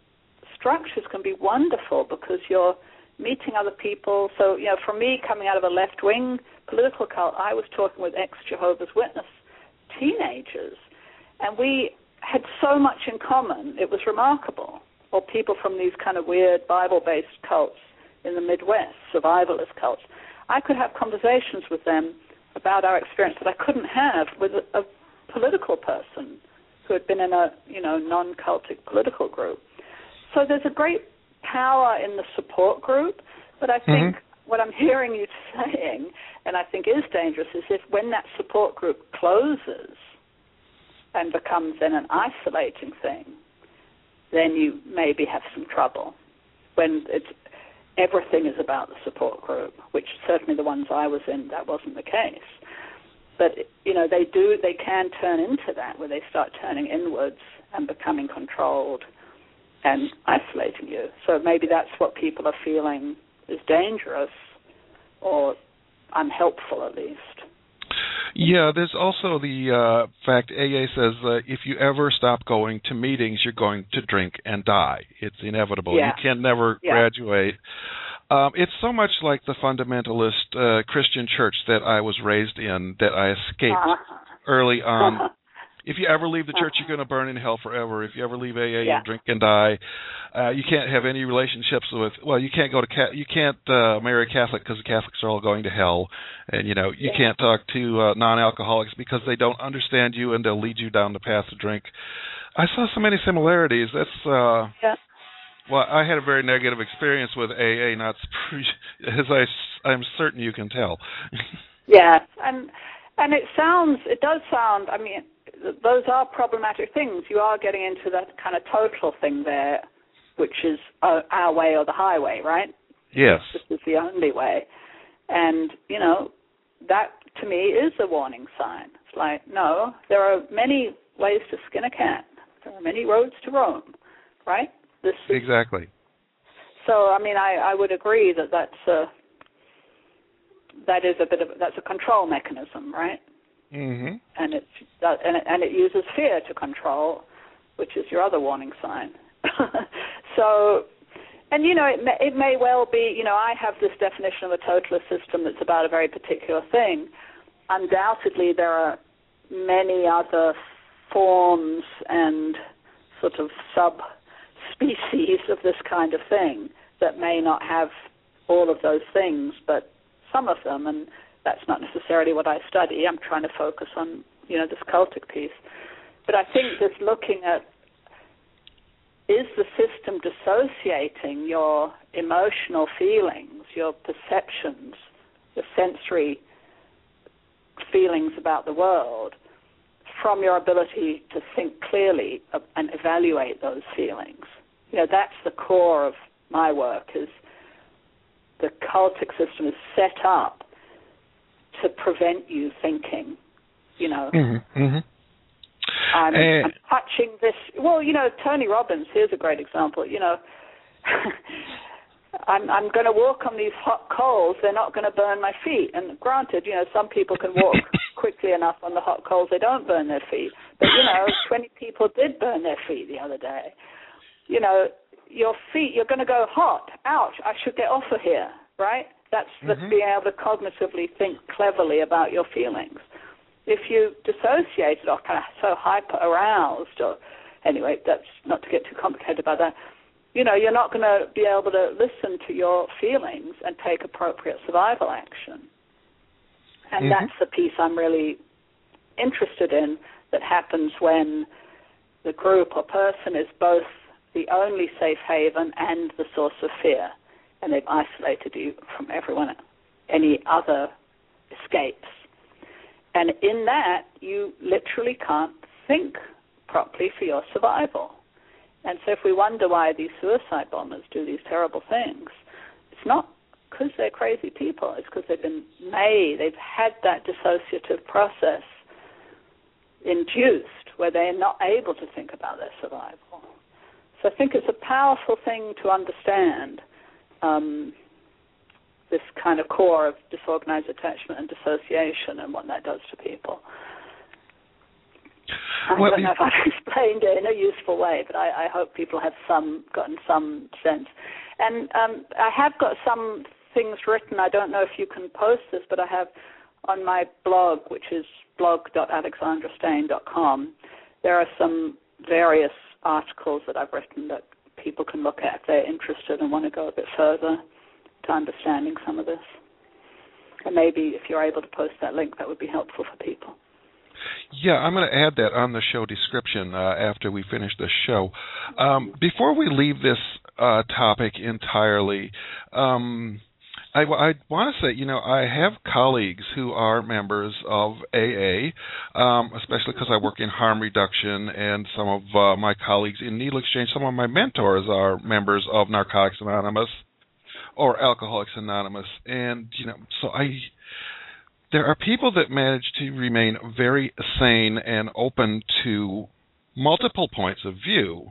structures can be wonderful because you're meeting other people. So you know, for me, coming out of a left wing political cult, I was talking with ex Jehovah's Witness teenagers, and we had so much in common. It was remarkable. Or people from these kind of weird Bible-based cults in the Midwest, survivalist cults. I could have conversations with them about our experience that I couldn't have with a, a political person who had been in a you know non-cultic political group. So there's a great power in the support group, but I think Mm-hmm. what I'm hearing you saying, and I think is dangerous, is if when that support group closes and becomes then an isolating thing, then you maybe have some trouble. When it's everything is about the support group, which certainly the ones I was in, that wasn't the case. But you know, they do, they can turn into that where they start turning inwards and becoming controlled and isolating you. So maybe that's what people are feeling is dangerous or unhelpful at least. Yeah, there's also the uh, fact AA says uh, if you ever stop going to meetings, you're going to drink and die. It's inevitable. Yeah. You can never Yeah. graduate. Um, it's so much like the fundamentalist uh, Christian church that I was raised in that I escaped Uh-huh. early on. If you ever leave the church, you're going to burn in hell forever. If you ever leave AA, Yeah. you drink and die. Uh, you can't have any relationships with. Well, you can't go to. Ca- you can't uh, marry a Catholic because the Catholics are all going to hell, and you know you Yeah. can't talk to uh, non-alcoholics because they don't understand you and they'll lead you down the path to drink. I saw so many similarities. That's uh, Yeah. Well, I had a very negative experience with AA, not as I I'm certain you can tell. Yeah, and and it sounds, it does sound. I mean, those are problematic things. You are getting into that kind of total thing there, which is uh, our way or the highway, right? yes. This is the only way, and you know that to me is a warning sign. It's like, no, there are many ways to skin a cat. There are many roads to Rome, right? This Exactly. so, I mean, I, I would agree that that's a that is a bit of that's a control mechanism, right? Mhm. And it's that, and it, and it uses fear to control, which is your other warning sign. so, and you know, it may, it may well be. You know, I have this definition of a totalist system that's about a very particular thing. Undoubtedly, there are many other forms and sort of subspecies of this kind of thing that may not have all of those things, but some of them, and that's not necessarily what I study. I'm trying to focus on, you know, this cultic piece. But I think just looking at is the system dissociating your emotional feelings, your perceptions, your sensory feelings about the world from your ability to think clearly and evaluate those feelings. You know, that's the core of my work is the cultic system is set up to prevent you thinking. You know, Mm-hmm. Mm-hmm. I'm, Eh. I'm touching this. Well, you know, Tony Robbins. Here's a great example. You know, I'm I'm going to walk on these hot coals. They're not going to burn my feet. And granted, you know, some people can walk quickly enough on the hot coals. They don't burn their feet. But you know, 20 people did burn their feet the other day. You know, your feet. You're going to go hot. Ouch! I should get off of here. Right? That's Mhm. being able to cognitively think cleverly about your feelings if you dissociated or kind of so hyper aroused or anyway that's not to get too complicated about that you know you're not going to be able to listen to your feelings and take appropriate survival action and Mhm. that's the piece i'm really interested in that happens when the group or person is both the only safe haven and the source of fear and they've isolated you from everyone any other escapes and in that, you literally can't think properly for your survival. And so, if we wonder why these suicide bombers do these terrible things, it's not because they're crazy people. It's because they've been made, they've had that dissociative process induced where they're not able to think about their survival. So, I think it's a powerful thing to understand. Um, this kind of core of disorganized attachment and dissociation and what that does to people. I Well, don't know if I've explained it in a useful way, but I, I hope people have some gotten some sense. And um, I have got some things written. I don't know if you can post this, but I have on my blog, which is blog.alexandrastein.com. There are some various articles that I've written that people can look at if they're interested and want to go a bit further to understanding some of this. And maybe if you're able to post that link, that would be helpful for people. Yeah, I'm going to add that on the show description uh, after we finish the show. Um, before we leave this uh, topic entirely, um, I, I want to say, you know, I have colleagues who are members of AA, um, especially because I work in harm reduction, and some of uh, my colleagues in Needle Exchange, some of my mentors are members of Narcotics Anonymous or Alcoholics Anonymous, and you know, so I there are people that manage to remain very sane and open to multiple points of view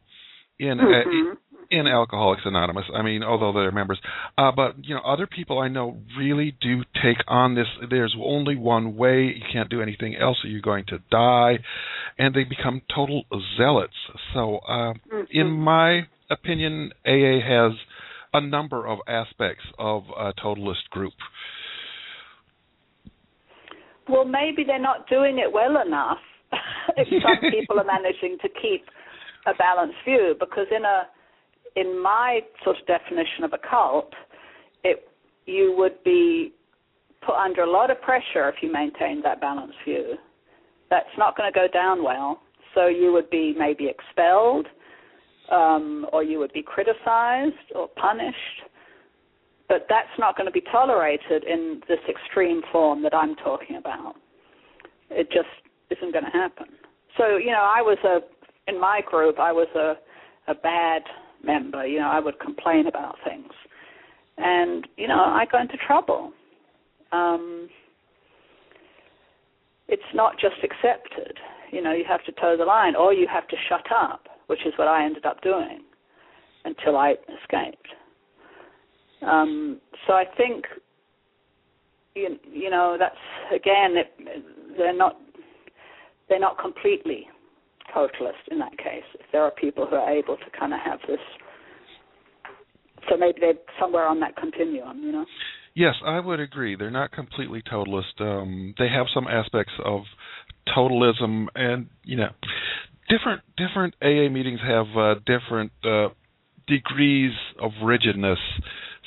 in mm-hmm. In Alcoholics Anonymous. I mean, although they're members, uh, but you know, other people I know really do take on this. There's only one way. You can't do anything else, or you're going to die, and they become total zealots. So, uh, mm-hmm. in my opinion, AA has a number of aspects of a totalist group. Well, maybe they're not doing it well enough if some people are managing to keep a balanced view because in a in my sort of definition of a cult, it you would be put under a lot of pressure if you maintained that balanced view. That's not going to go down well. So you would be maybe expelled, um, or you would be criticized or punished but that's not going to be tolerated in this extreme form that I'm talking about. It just isn't going to happen. So, you know, I was a in my group, I was a a bad member. You know, I would complain about things, and you know, I got into trouble. Um, it's not just accepted. You know, you have to toe the line, or you have to shut up, which is what I ended up doing until I escaped. Um, so I think you, you know that's again it, they're not they're not completely totalist in that case. If there are people who are able to kind of have this, so maybe they're somewhere on that continuum, you know. Yes, I would agree. They're not completely totalist. Um, they have some aspects of totalism, and you know, different different AA meetings have uh, different uh, degrees of rigidness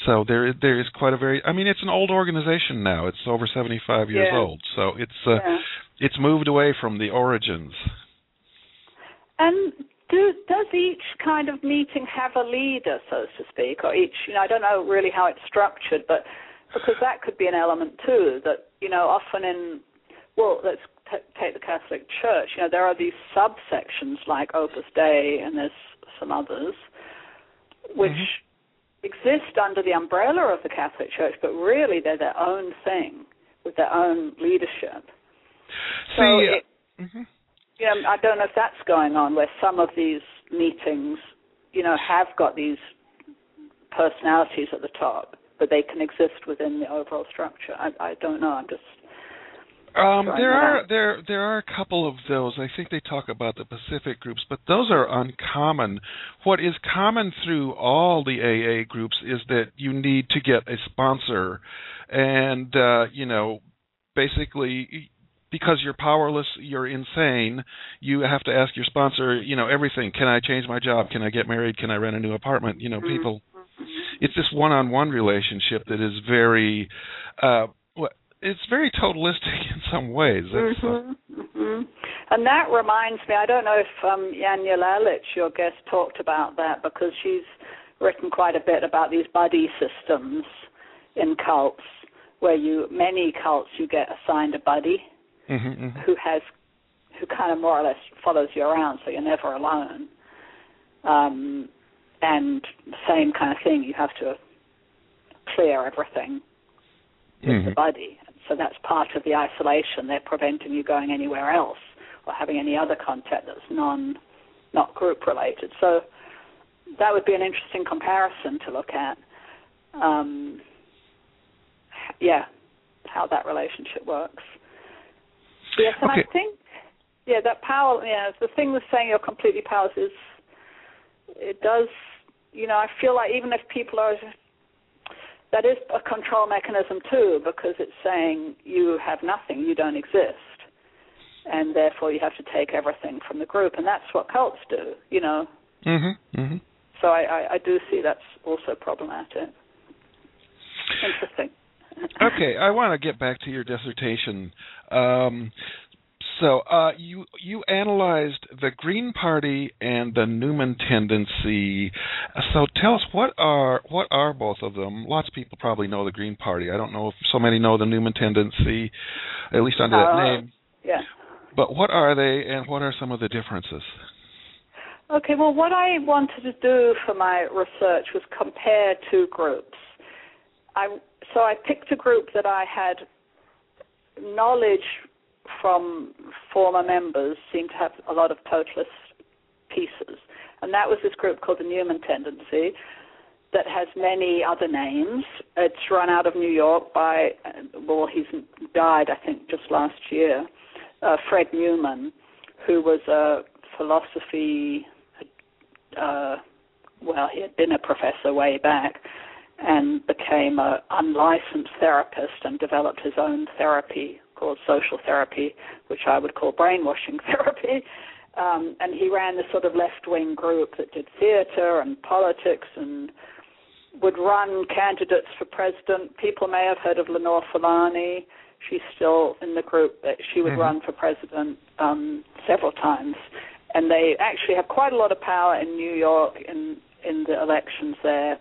so there there is quite a very I mean it's an old organization now. It's over 75 years yeah. old. So it's uh, yeah. it's moved away from the origins. And do, does each kind of meeting have a leader, so to speak, or each? You know, I don't know really how it's structured, but because that could be an element too. That you know, often in well, let's t- take the Catholic Church. You know, there are these subsections like Opus Dei, and there's some others, which mm-hmm exist under the umbrella of the Catholic Church, but really they're their own thing with their own leadership. See, so it, mm-hmm. You know, I don't know if that's going on where some of these meetings, you know, have got these personalities at the top, but they can exist within the overall structure. I, I don't know. I'm just um, there are there there are a couple of those. I think they talk about the Pacific groups, but those are uncommon. What is common through all the AA groups is that you need to get a sponsor, and uh, you know, basically because you're powerless, you're insane, you have to ask your sponsor, you know, everything. Can I change my job? Can I get married? Can I rent a new apartment? You know, mm-hmm. people it's this one-on-one relationship that is very uh it's very totalistic in some ways. Mm-hmm, uh, mm-hmm. And that reminds me, I don't know if um, Lalich, your guest, talked about that because she's written quite a bit about these buddy systems in cults, where you many cults you get assigned a buddy mm-hmm, mm-hmm. who has who kind of more or less follows you around, so you're never alone. Um, and same kind of thing, you have to clear everything with mm-hmm. the buddy. So that's part of the isolation. They're preventing you going anywhere else or having any other contact that's non not group related. So that would be an interesting comparison to look at. Um, yeah, how that relationship works. Yes, and okay. I think yeah, that power. Yeah, the thing with saying you're completely powerless is it does. You know, I feel like even if people are that is a control mechanism too, because it's saying you have nothing, you don't exist, and therefore you have to take everything from the group, and that's what cults do, you know. Mhm. Mhm. So I, I, I do see that's also problematic. Interesting. Okay, I want to get back to your dissertation. Um, so uh, you you analyzed the Green Party and the Newman tendency. So tell us what are what are both of them? Lots of people probably know the Green Party. I don't know if so many know the Newman tendency, at least under that Uh, name. Yeah. But what are they, and what are some of the differences? Okay, well, what I wanted to do for my research was compare two groups. I, so I picked a group that I had knowledge from former members, seemed to have a lot of totalist pieces. And that was this group called the Newman Tendency that has many other names. It's run out of New York by, well, he's died, I think, just last year, uh, Fred Newman, who was a philosophy uh, well, he had been a professor way back and became an unlicensed therapist and developed his own therapy called social therapy, which I would call brainwashing therapy. Um, and he ran this sort of left wing group that did theater and politics and would run candidates for president. People may have heard of Lenora Fulani. She's still in the group. That she would Mhm. run for president um, several times and they actually have quite a lot of power in New York in in the elections there,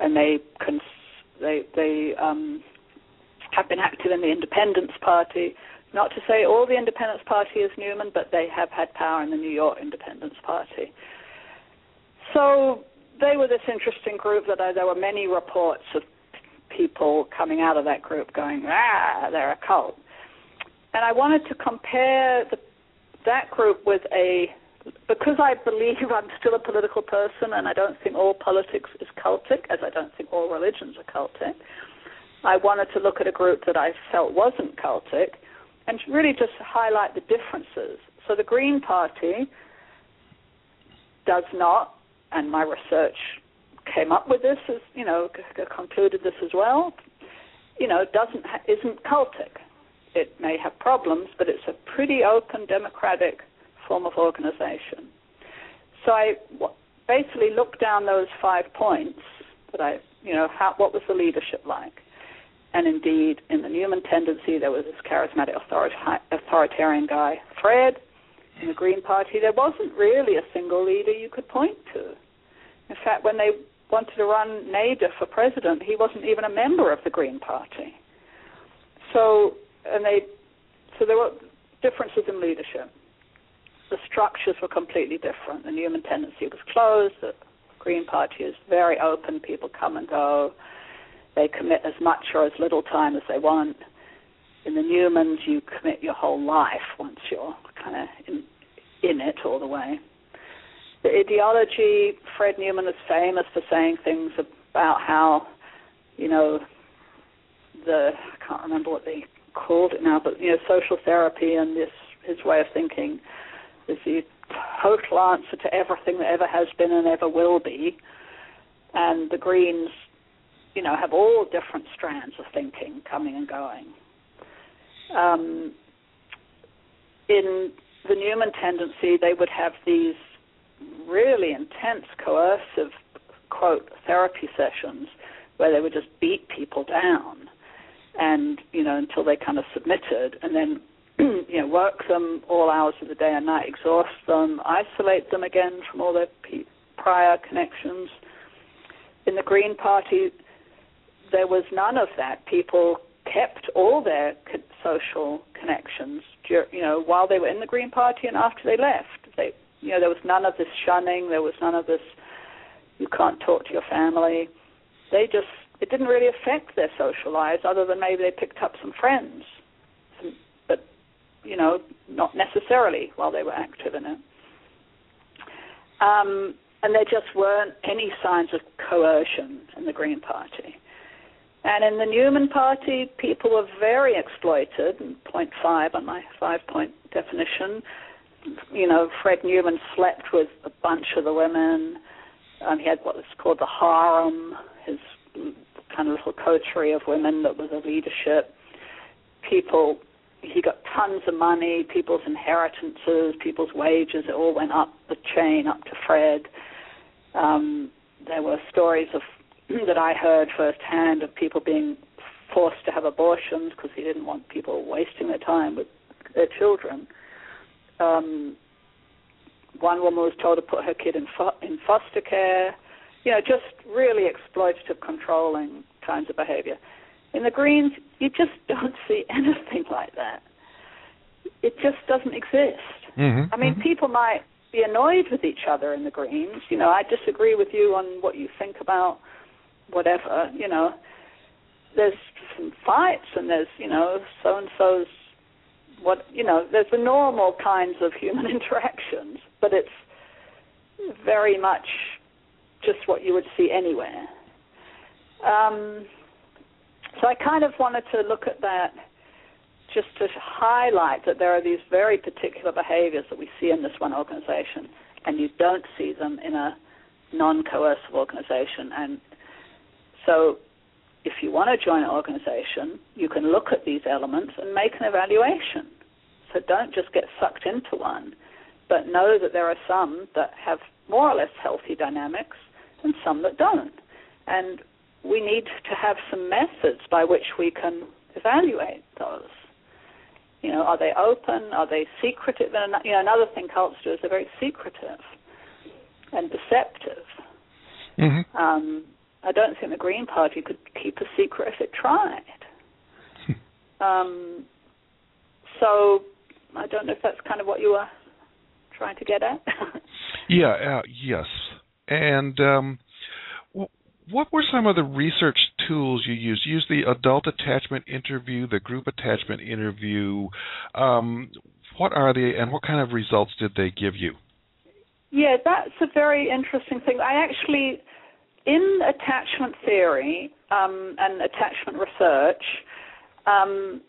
and they cons- they they um, have been active in the Independence Party. Not to say all the Independence Party is Newman, but they have had power in the New York Independence Party. So they were this interesting group that I, there were many reports of people coming out of that group going, ah, they're a cult. And I wanted to compare the, that group with a because I believe I'm still a political person and I don't think all politics is cultic, as I don't think all religions are cultic, I wanted to look at a group that I felt wasn't cultic and really just highlight the differences. So the Green Party does not, and my research came up with this, you know, concluded this as well. You know, doesn't isn't cultic. It may have problems, but it's a pretty open democratic form of organization. So I w- basically looked down those five points that I, you know, how, what was the leadership like? And indeed, in the Newman tendency, there was this charismatic authorita- authoritarian guy, Fred. In the Green Party, there wasn't really a single leader you could point to. In fact, when they wanted to run Nader for president, he wasn't even a member of the Green Party. So, and they, so there were differences in leadership the structures were completely different. The Newman tendency was closed. The Green Party is very open. People come and go. They commit as much or as little time as they want. In the Newmans, you commit your whole life once you're kind of in, in it all the way. The ideology, Fred Newman is famous for saying things about how, you know, the I can't remember what they called it now, but you know, social therapy and this his way of thinking is the total answer to everything that ever has been and ever will be. And the Greens, you know, have all different strands of thinking coming and going. Um, in the Newman tendency, they would have these really intense, coercive, quote, therapy sessions where they would just beat people down and, you know, until they kind of submitted and then you know, work them all hours of the day and night, exhaust them, isolate them again from all their prior connections. In the Green Party, there was none of that. People kept all their social connections, you know, while they were in the Green Party and after they left. They, you know, there was none of this shunning. There was none of this. You can't talk to your family. They just. It didn't really affect their social lives, other than maybe they picked up some friends you know, not necessarily while they were active in it. Um, and there just weren't any signs of coercion in the Green Party. And in the Newman Party, people were very exploited, point five on my five point definition. You know, Fred Newman slept with a bunch of the women. Um, he had what was called the harem, his kind of little coterie of women that was a leadership. People he got tons of money, people's inheritances, people's wages, it all went up the chain up to Fred. Um, there were stories of that I heard firsthand of people being forced to have abortions because he didn't want people wasting their time with their children. Um, one woman was told to put her kid in, fo- in foster care. You know, just really exploitative, controlling kinds of behavior. In the Greens, you just don't see anything like that. It just doesn't exist. Mm-hmm. I mean, mm-hmm. people might be annoyed with each other in the Greens. You know, I disagree with you on what you think about whatever. You know, there's some fights and there's you know so and so's what you know. There's the normal kinds of human interactions, but it's very much just what you would see anywhere. Um, so I kind of wanted to look at that just to highlight that there are these very particular behaviors that we see in this one organization, and you don't see them in a non coercive organization. And so, if you want to join an organization, you can look at these elements and make an evaluation. So, don't just get sucked into one, but know that there are some that have more or less healthy dynamics and some that don't. And we need to have some methods by which we can evaluate those. You know, are they open? Are they secretive? And you know, another thing cults do is they're very secretive and deceptive. Mm-hmm. Um, I don't think the Green Party could keep a secret if it tried. um, so I don't know if that's kind of what you were trying to get at. yeah. Uh, yes. And um, what were some of the research tools you used? You used the adult attachment interview, the group attachment interview. Um, what are they, and what kind of results did they give you? Yeah, that's a very interesting thing. I actually, in attachment theory um, and attachment research, um,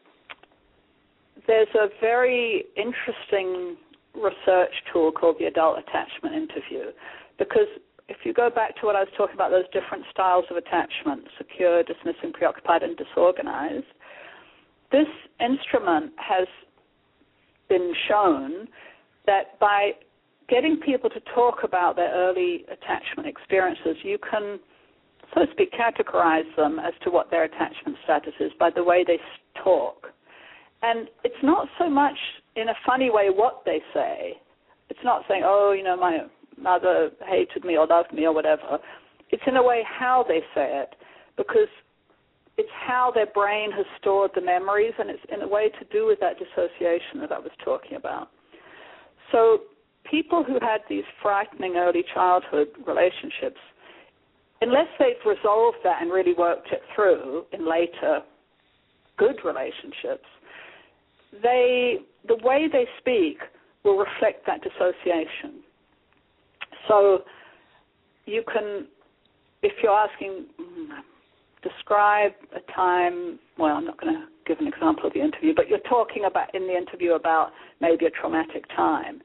there's a very interesting research tool called the adult attachment interview because if you go back to what I was talking about, those different styles of attachment secure, dismissing, preoccupied, and disorganized this instrument has been shown that by getting people to talk about their early attachment experiences, you can, so to speak, categorize them as to what their attachment status is by the way they talk. And it's not so much in a funny way what they say. It's not saying, oh, you know, my mother hated me or loved me or whatever. It's in a way how they say it because it's how their brain has stored the memories and it's in a way to do with that dissociation that I was talking about. So people who had these frightening early childhood relationships, unless they've resolved that and really worked it through in later good relationships, they the way they speak will reflect that dissociation. So you can, if you're asking, mm, describe a time. Well, I'm not going to give an example of the interview, but you're talking about in the interview about maybe a traumatic time.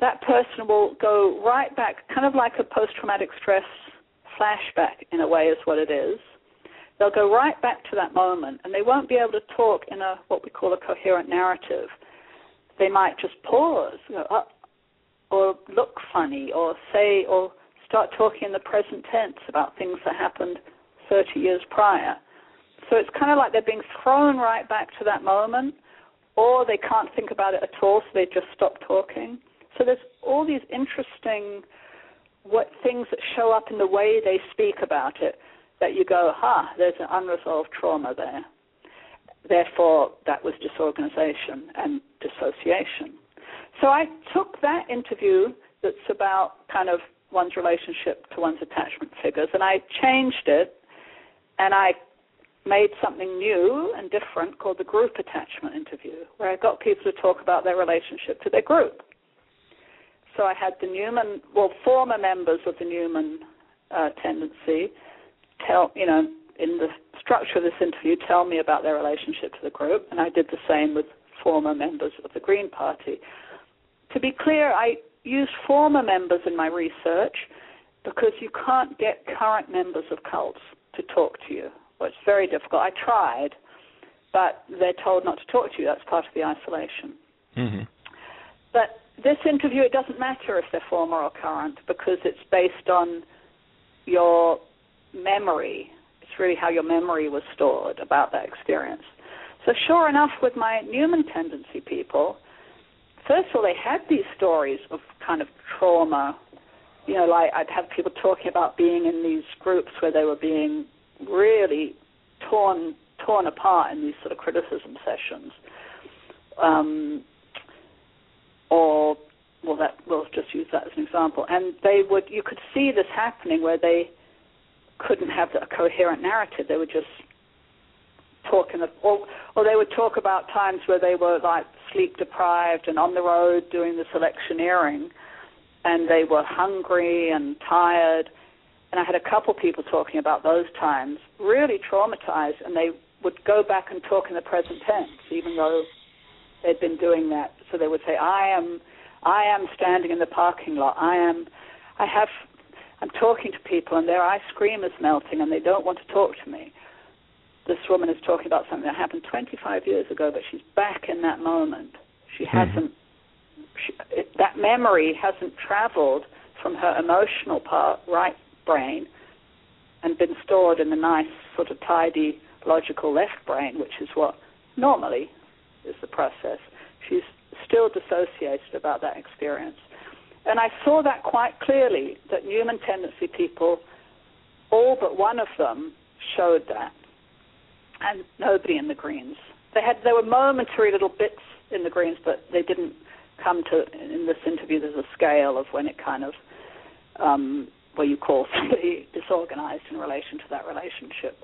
That person will go right back, kind of like a post-traumatic stress flashback in a way, is what it is. They'll go right back to that moment, and they won't be able to talk in a what we call a coherent narrative. They might just pause, go, oh, or look funny or say or start talking in the present tense about things that happened 30 years prior. So it's kind of like they're being thrown right back to that moment, or they can't think about it at all, so they just stop talking. So there's all these interesting what things that show up in the way they speak about it that you go, ha, huh, there's an unresolved trauma there. Therefore, that was disorganization and dissociation. So I took that interview that's about kind of one's relationship to one's attachment figures and I changed it and I made something new and different called the group attachment interview, where I got people to talk about their relationship to their group. So I had the Newman, well, former members of the Newman uh, tendency tell, you know, in the structure of this interview, tell me about their relationship to the group, and I did the same with former members of the Green Party. To be clear, I use former members in my research because you can't get current members of cults to talk to you. Well, it's very difficult. I tried, but they're told not to talk to you. That's part of the isolation. Mm-hmm. But this interview, it doesn't matter if they're former or current because it's based on your memory. It's really how your memory was stored about that experience. So, sure enough, with my Newman tendency people, first of all, they had these stories of kind of trauma. You know, like I'd have people talking about being in these groups where they were being really torn torn apart in these sort of criticism sessions. Um, or well that we'll just use that as an example. And they would you could see this happening where they couldn't have a coherent narrative. They would just talk in or or they would talk about times where they were like sleep deprived and on the road doing this electioneering and they were hungry and tired and I had a couple people talking about those times, really traumatized and they would go back and talk in the present tense, even though they'd been doing that. So they would say, I am I am standing in the parking lot. I am I have I'm talking to people and their ice cream is melting and they don't want to talk to me this woman is talking about something that happened 25 years ago, but she's back in that moment. She mm-hmm. hasn't, she, it, that memory hasn't traveled from her emotional part, right brain, and been stored in the nice, sort of tidy, logical left brain, which is what normally is the process. She's still dissociated about that experience. And I saw that quite clearly that Newman tendency people, all but one of them, showed that and nobody in the greens. They had there were momentary little bits in the greens, but they didn't come to in this interview. There's a scale of when it kind of um, where you call somebody disorganized in relation to that relationship.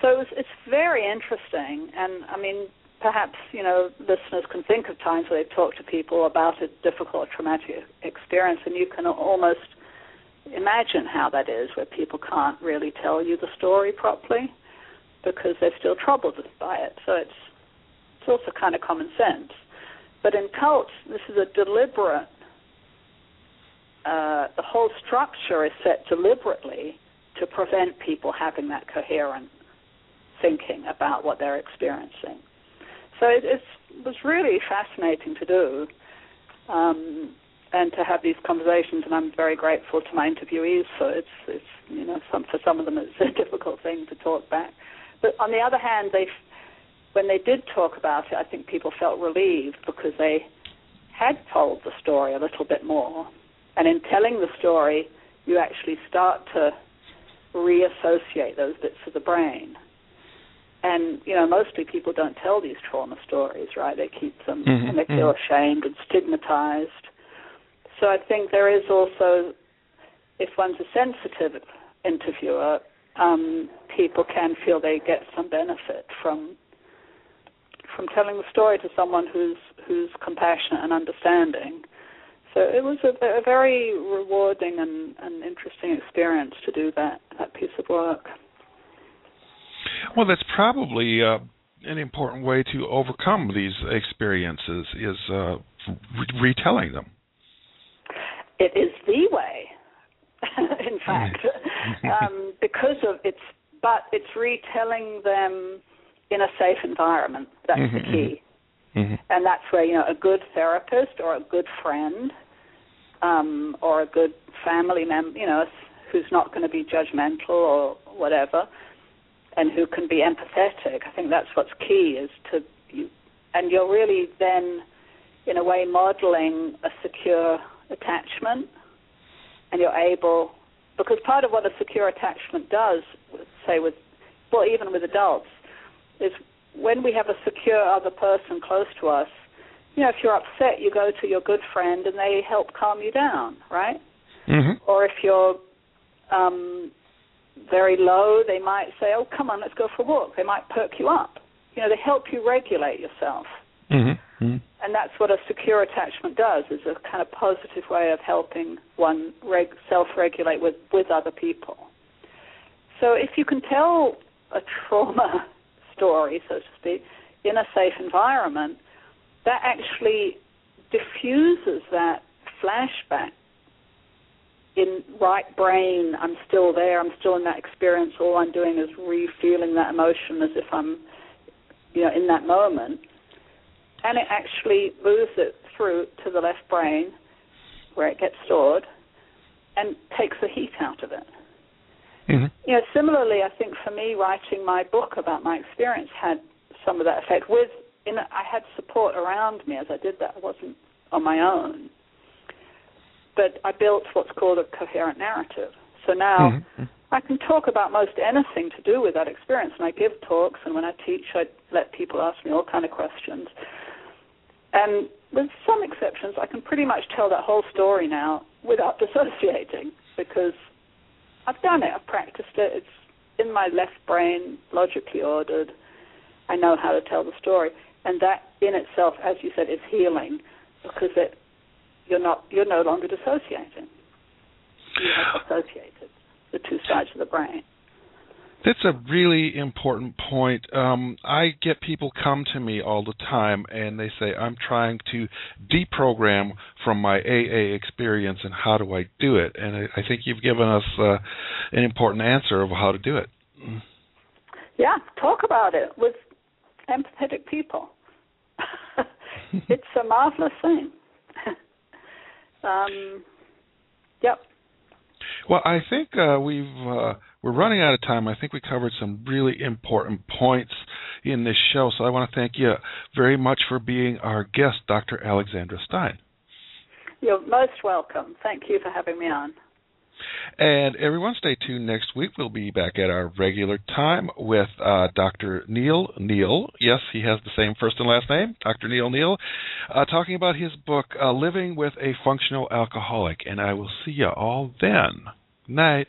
So it was, it's very interesting, and I mean, perhaps you know listeners can think of times where they've talked to people about a difficult, traumatic experience, and you can almost imagine how that is, where people can't really tell you the story properly because they're still troubled by it. So it's it's also kind of common sense. But in cults, this is a deliberate. Uh, the whole structure is set deliberately to prevent people having that coherent thinking about what they're experiencing. So it, it was really fascinating to do. Um, and to have these conversations. And I'm very grateful to my interviewees for it's, it's you know, some for some of them it's a difficult thing to talk back. But on the other hand, they, when they did talk about it, I think people felt relieved because they had told the story a little bit more. And in telling the story, you actually start to reassociate those bits of the brain. And you know, mostly people don't tell these trauma stories, right? They keep them mm-hmm. and they feel mm-hmm. ashamed and stigmatized. So I think there is also, if one's a sensitive interviewer, um, people can feel they get some benefit from from telling the story to someone who's who's compassionate and understanding. So it was a, a very rewarding and, and interesting experience to do that that piece of work. Well, that's probably uh, an important way to overcome these experiences is uh, re- retelling them. It is the way. in fact, um, because of its, but it's retelling them in a safe environment. That's mm-hmm, the key, mm-hmm. mm-hmm. and that's where you know a good therapist or a good friend um, or a good family member, you know, who's not going to be judgmental or whatever, and who can be empathetic. I think that's what's key is to you, and you're really then, in a way, modeling a secure attachment and you're able because part of what a secure attachment does, say with well even with adults, is when we have a secure other person close to us, you know, if you're upset, you go to your good friend and they help calm you down, right? Mm-hmm. Or if you're um, very low, they might say, "Oh, come on, let's go for a walk." They might perk you up. You know, they help you regulate yourself. Mm-hmm. Mm-hmm. And that's what a secure attachment does, is a kind of positive way of helping one reg- self-regulate with, with other people. So if you can tell a trauma story, so to speak, in a safe environment, that actually diffuses that flashback in right brain. I'm still there. I'm still in that experience. All I'm doing is re-feeling that emotion as if I'm, you know, in that moment and it actually moves it through to the left brain where it gets stored and takes the heat out of it. Mm-hmm. You know, similarly, I think for me, writing my book about my experience had some of that effect. With in, I had support around me as I did that. I wasn't on my own, but I built what's called a coherent narrative. So now Mm-hmm. I can talk about most anything to do with that experience, and I give talks, and when I teach, I let people ask me all kind of questions. And with some exceptions, I can pretty much tell that whole story now without dissociating because I've done it. I've practiced it. It's in my left brain, logically ordered. I know how to tell the story, and that in itself, as you said, is healing because it you're not you're no longer dissociating. You have associated the two sides of the brain. That's a really important point. Um, I get people come to me all the time and they say, I'm trying to deprogram from my AA experience and how do I do it? And I, I think you've given us uh, an important answer of how to do it. Yeah, talk about it with empathetic people. it's a marvelous thing. um, yep. Well, I think uh, we've uh, we're running out of time. I think we covered some really important points in this show. So I want to thank you very much for being our guest, Dr. Alexandra Stein. You're most welcome. Thank you for having me on. And everyone, stay tuned next week. We'll be back at our regular time with uh, Dr. Neil Neal. Yes, he has the same first and last name, Dr. Neil Neil, uh, talking about his book, uh, Living with a Functional Alcoholic. And I will see you all then. Night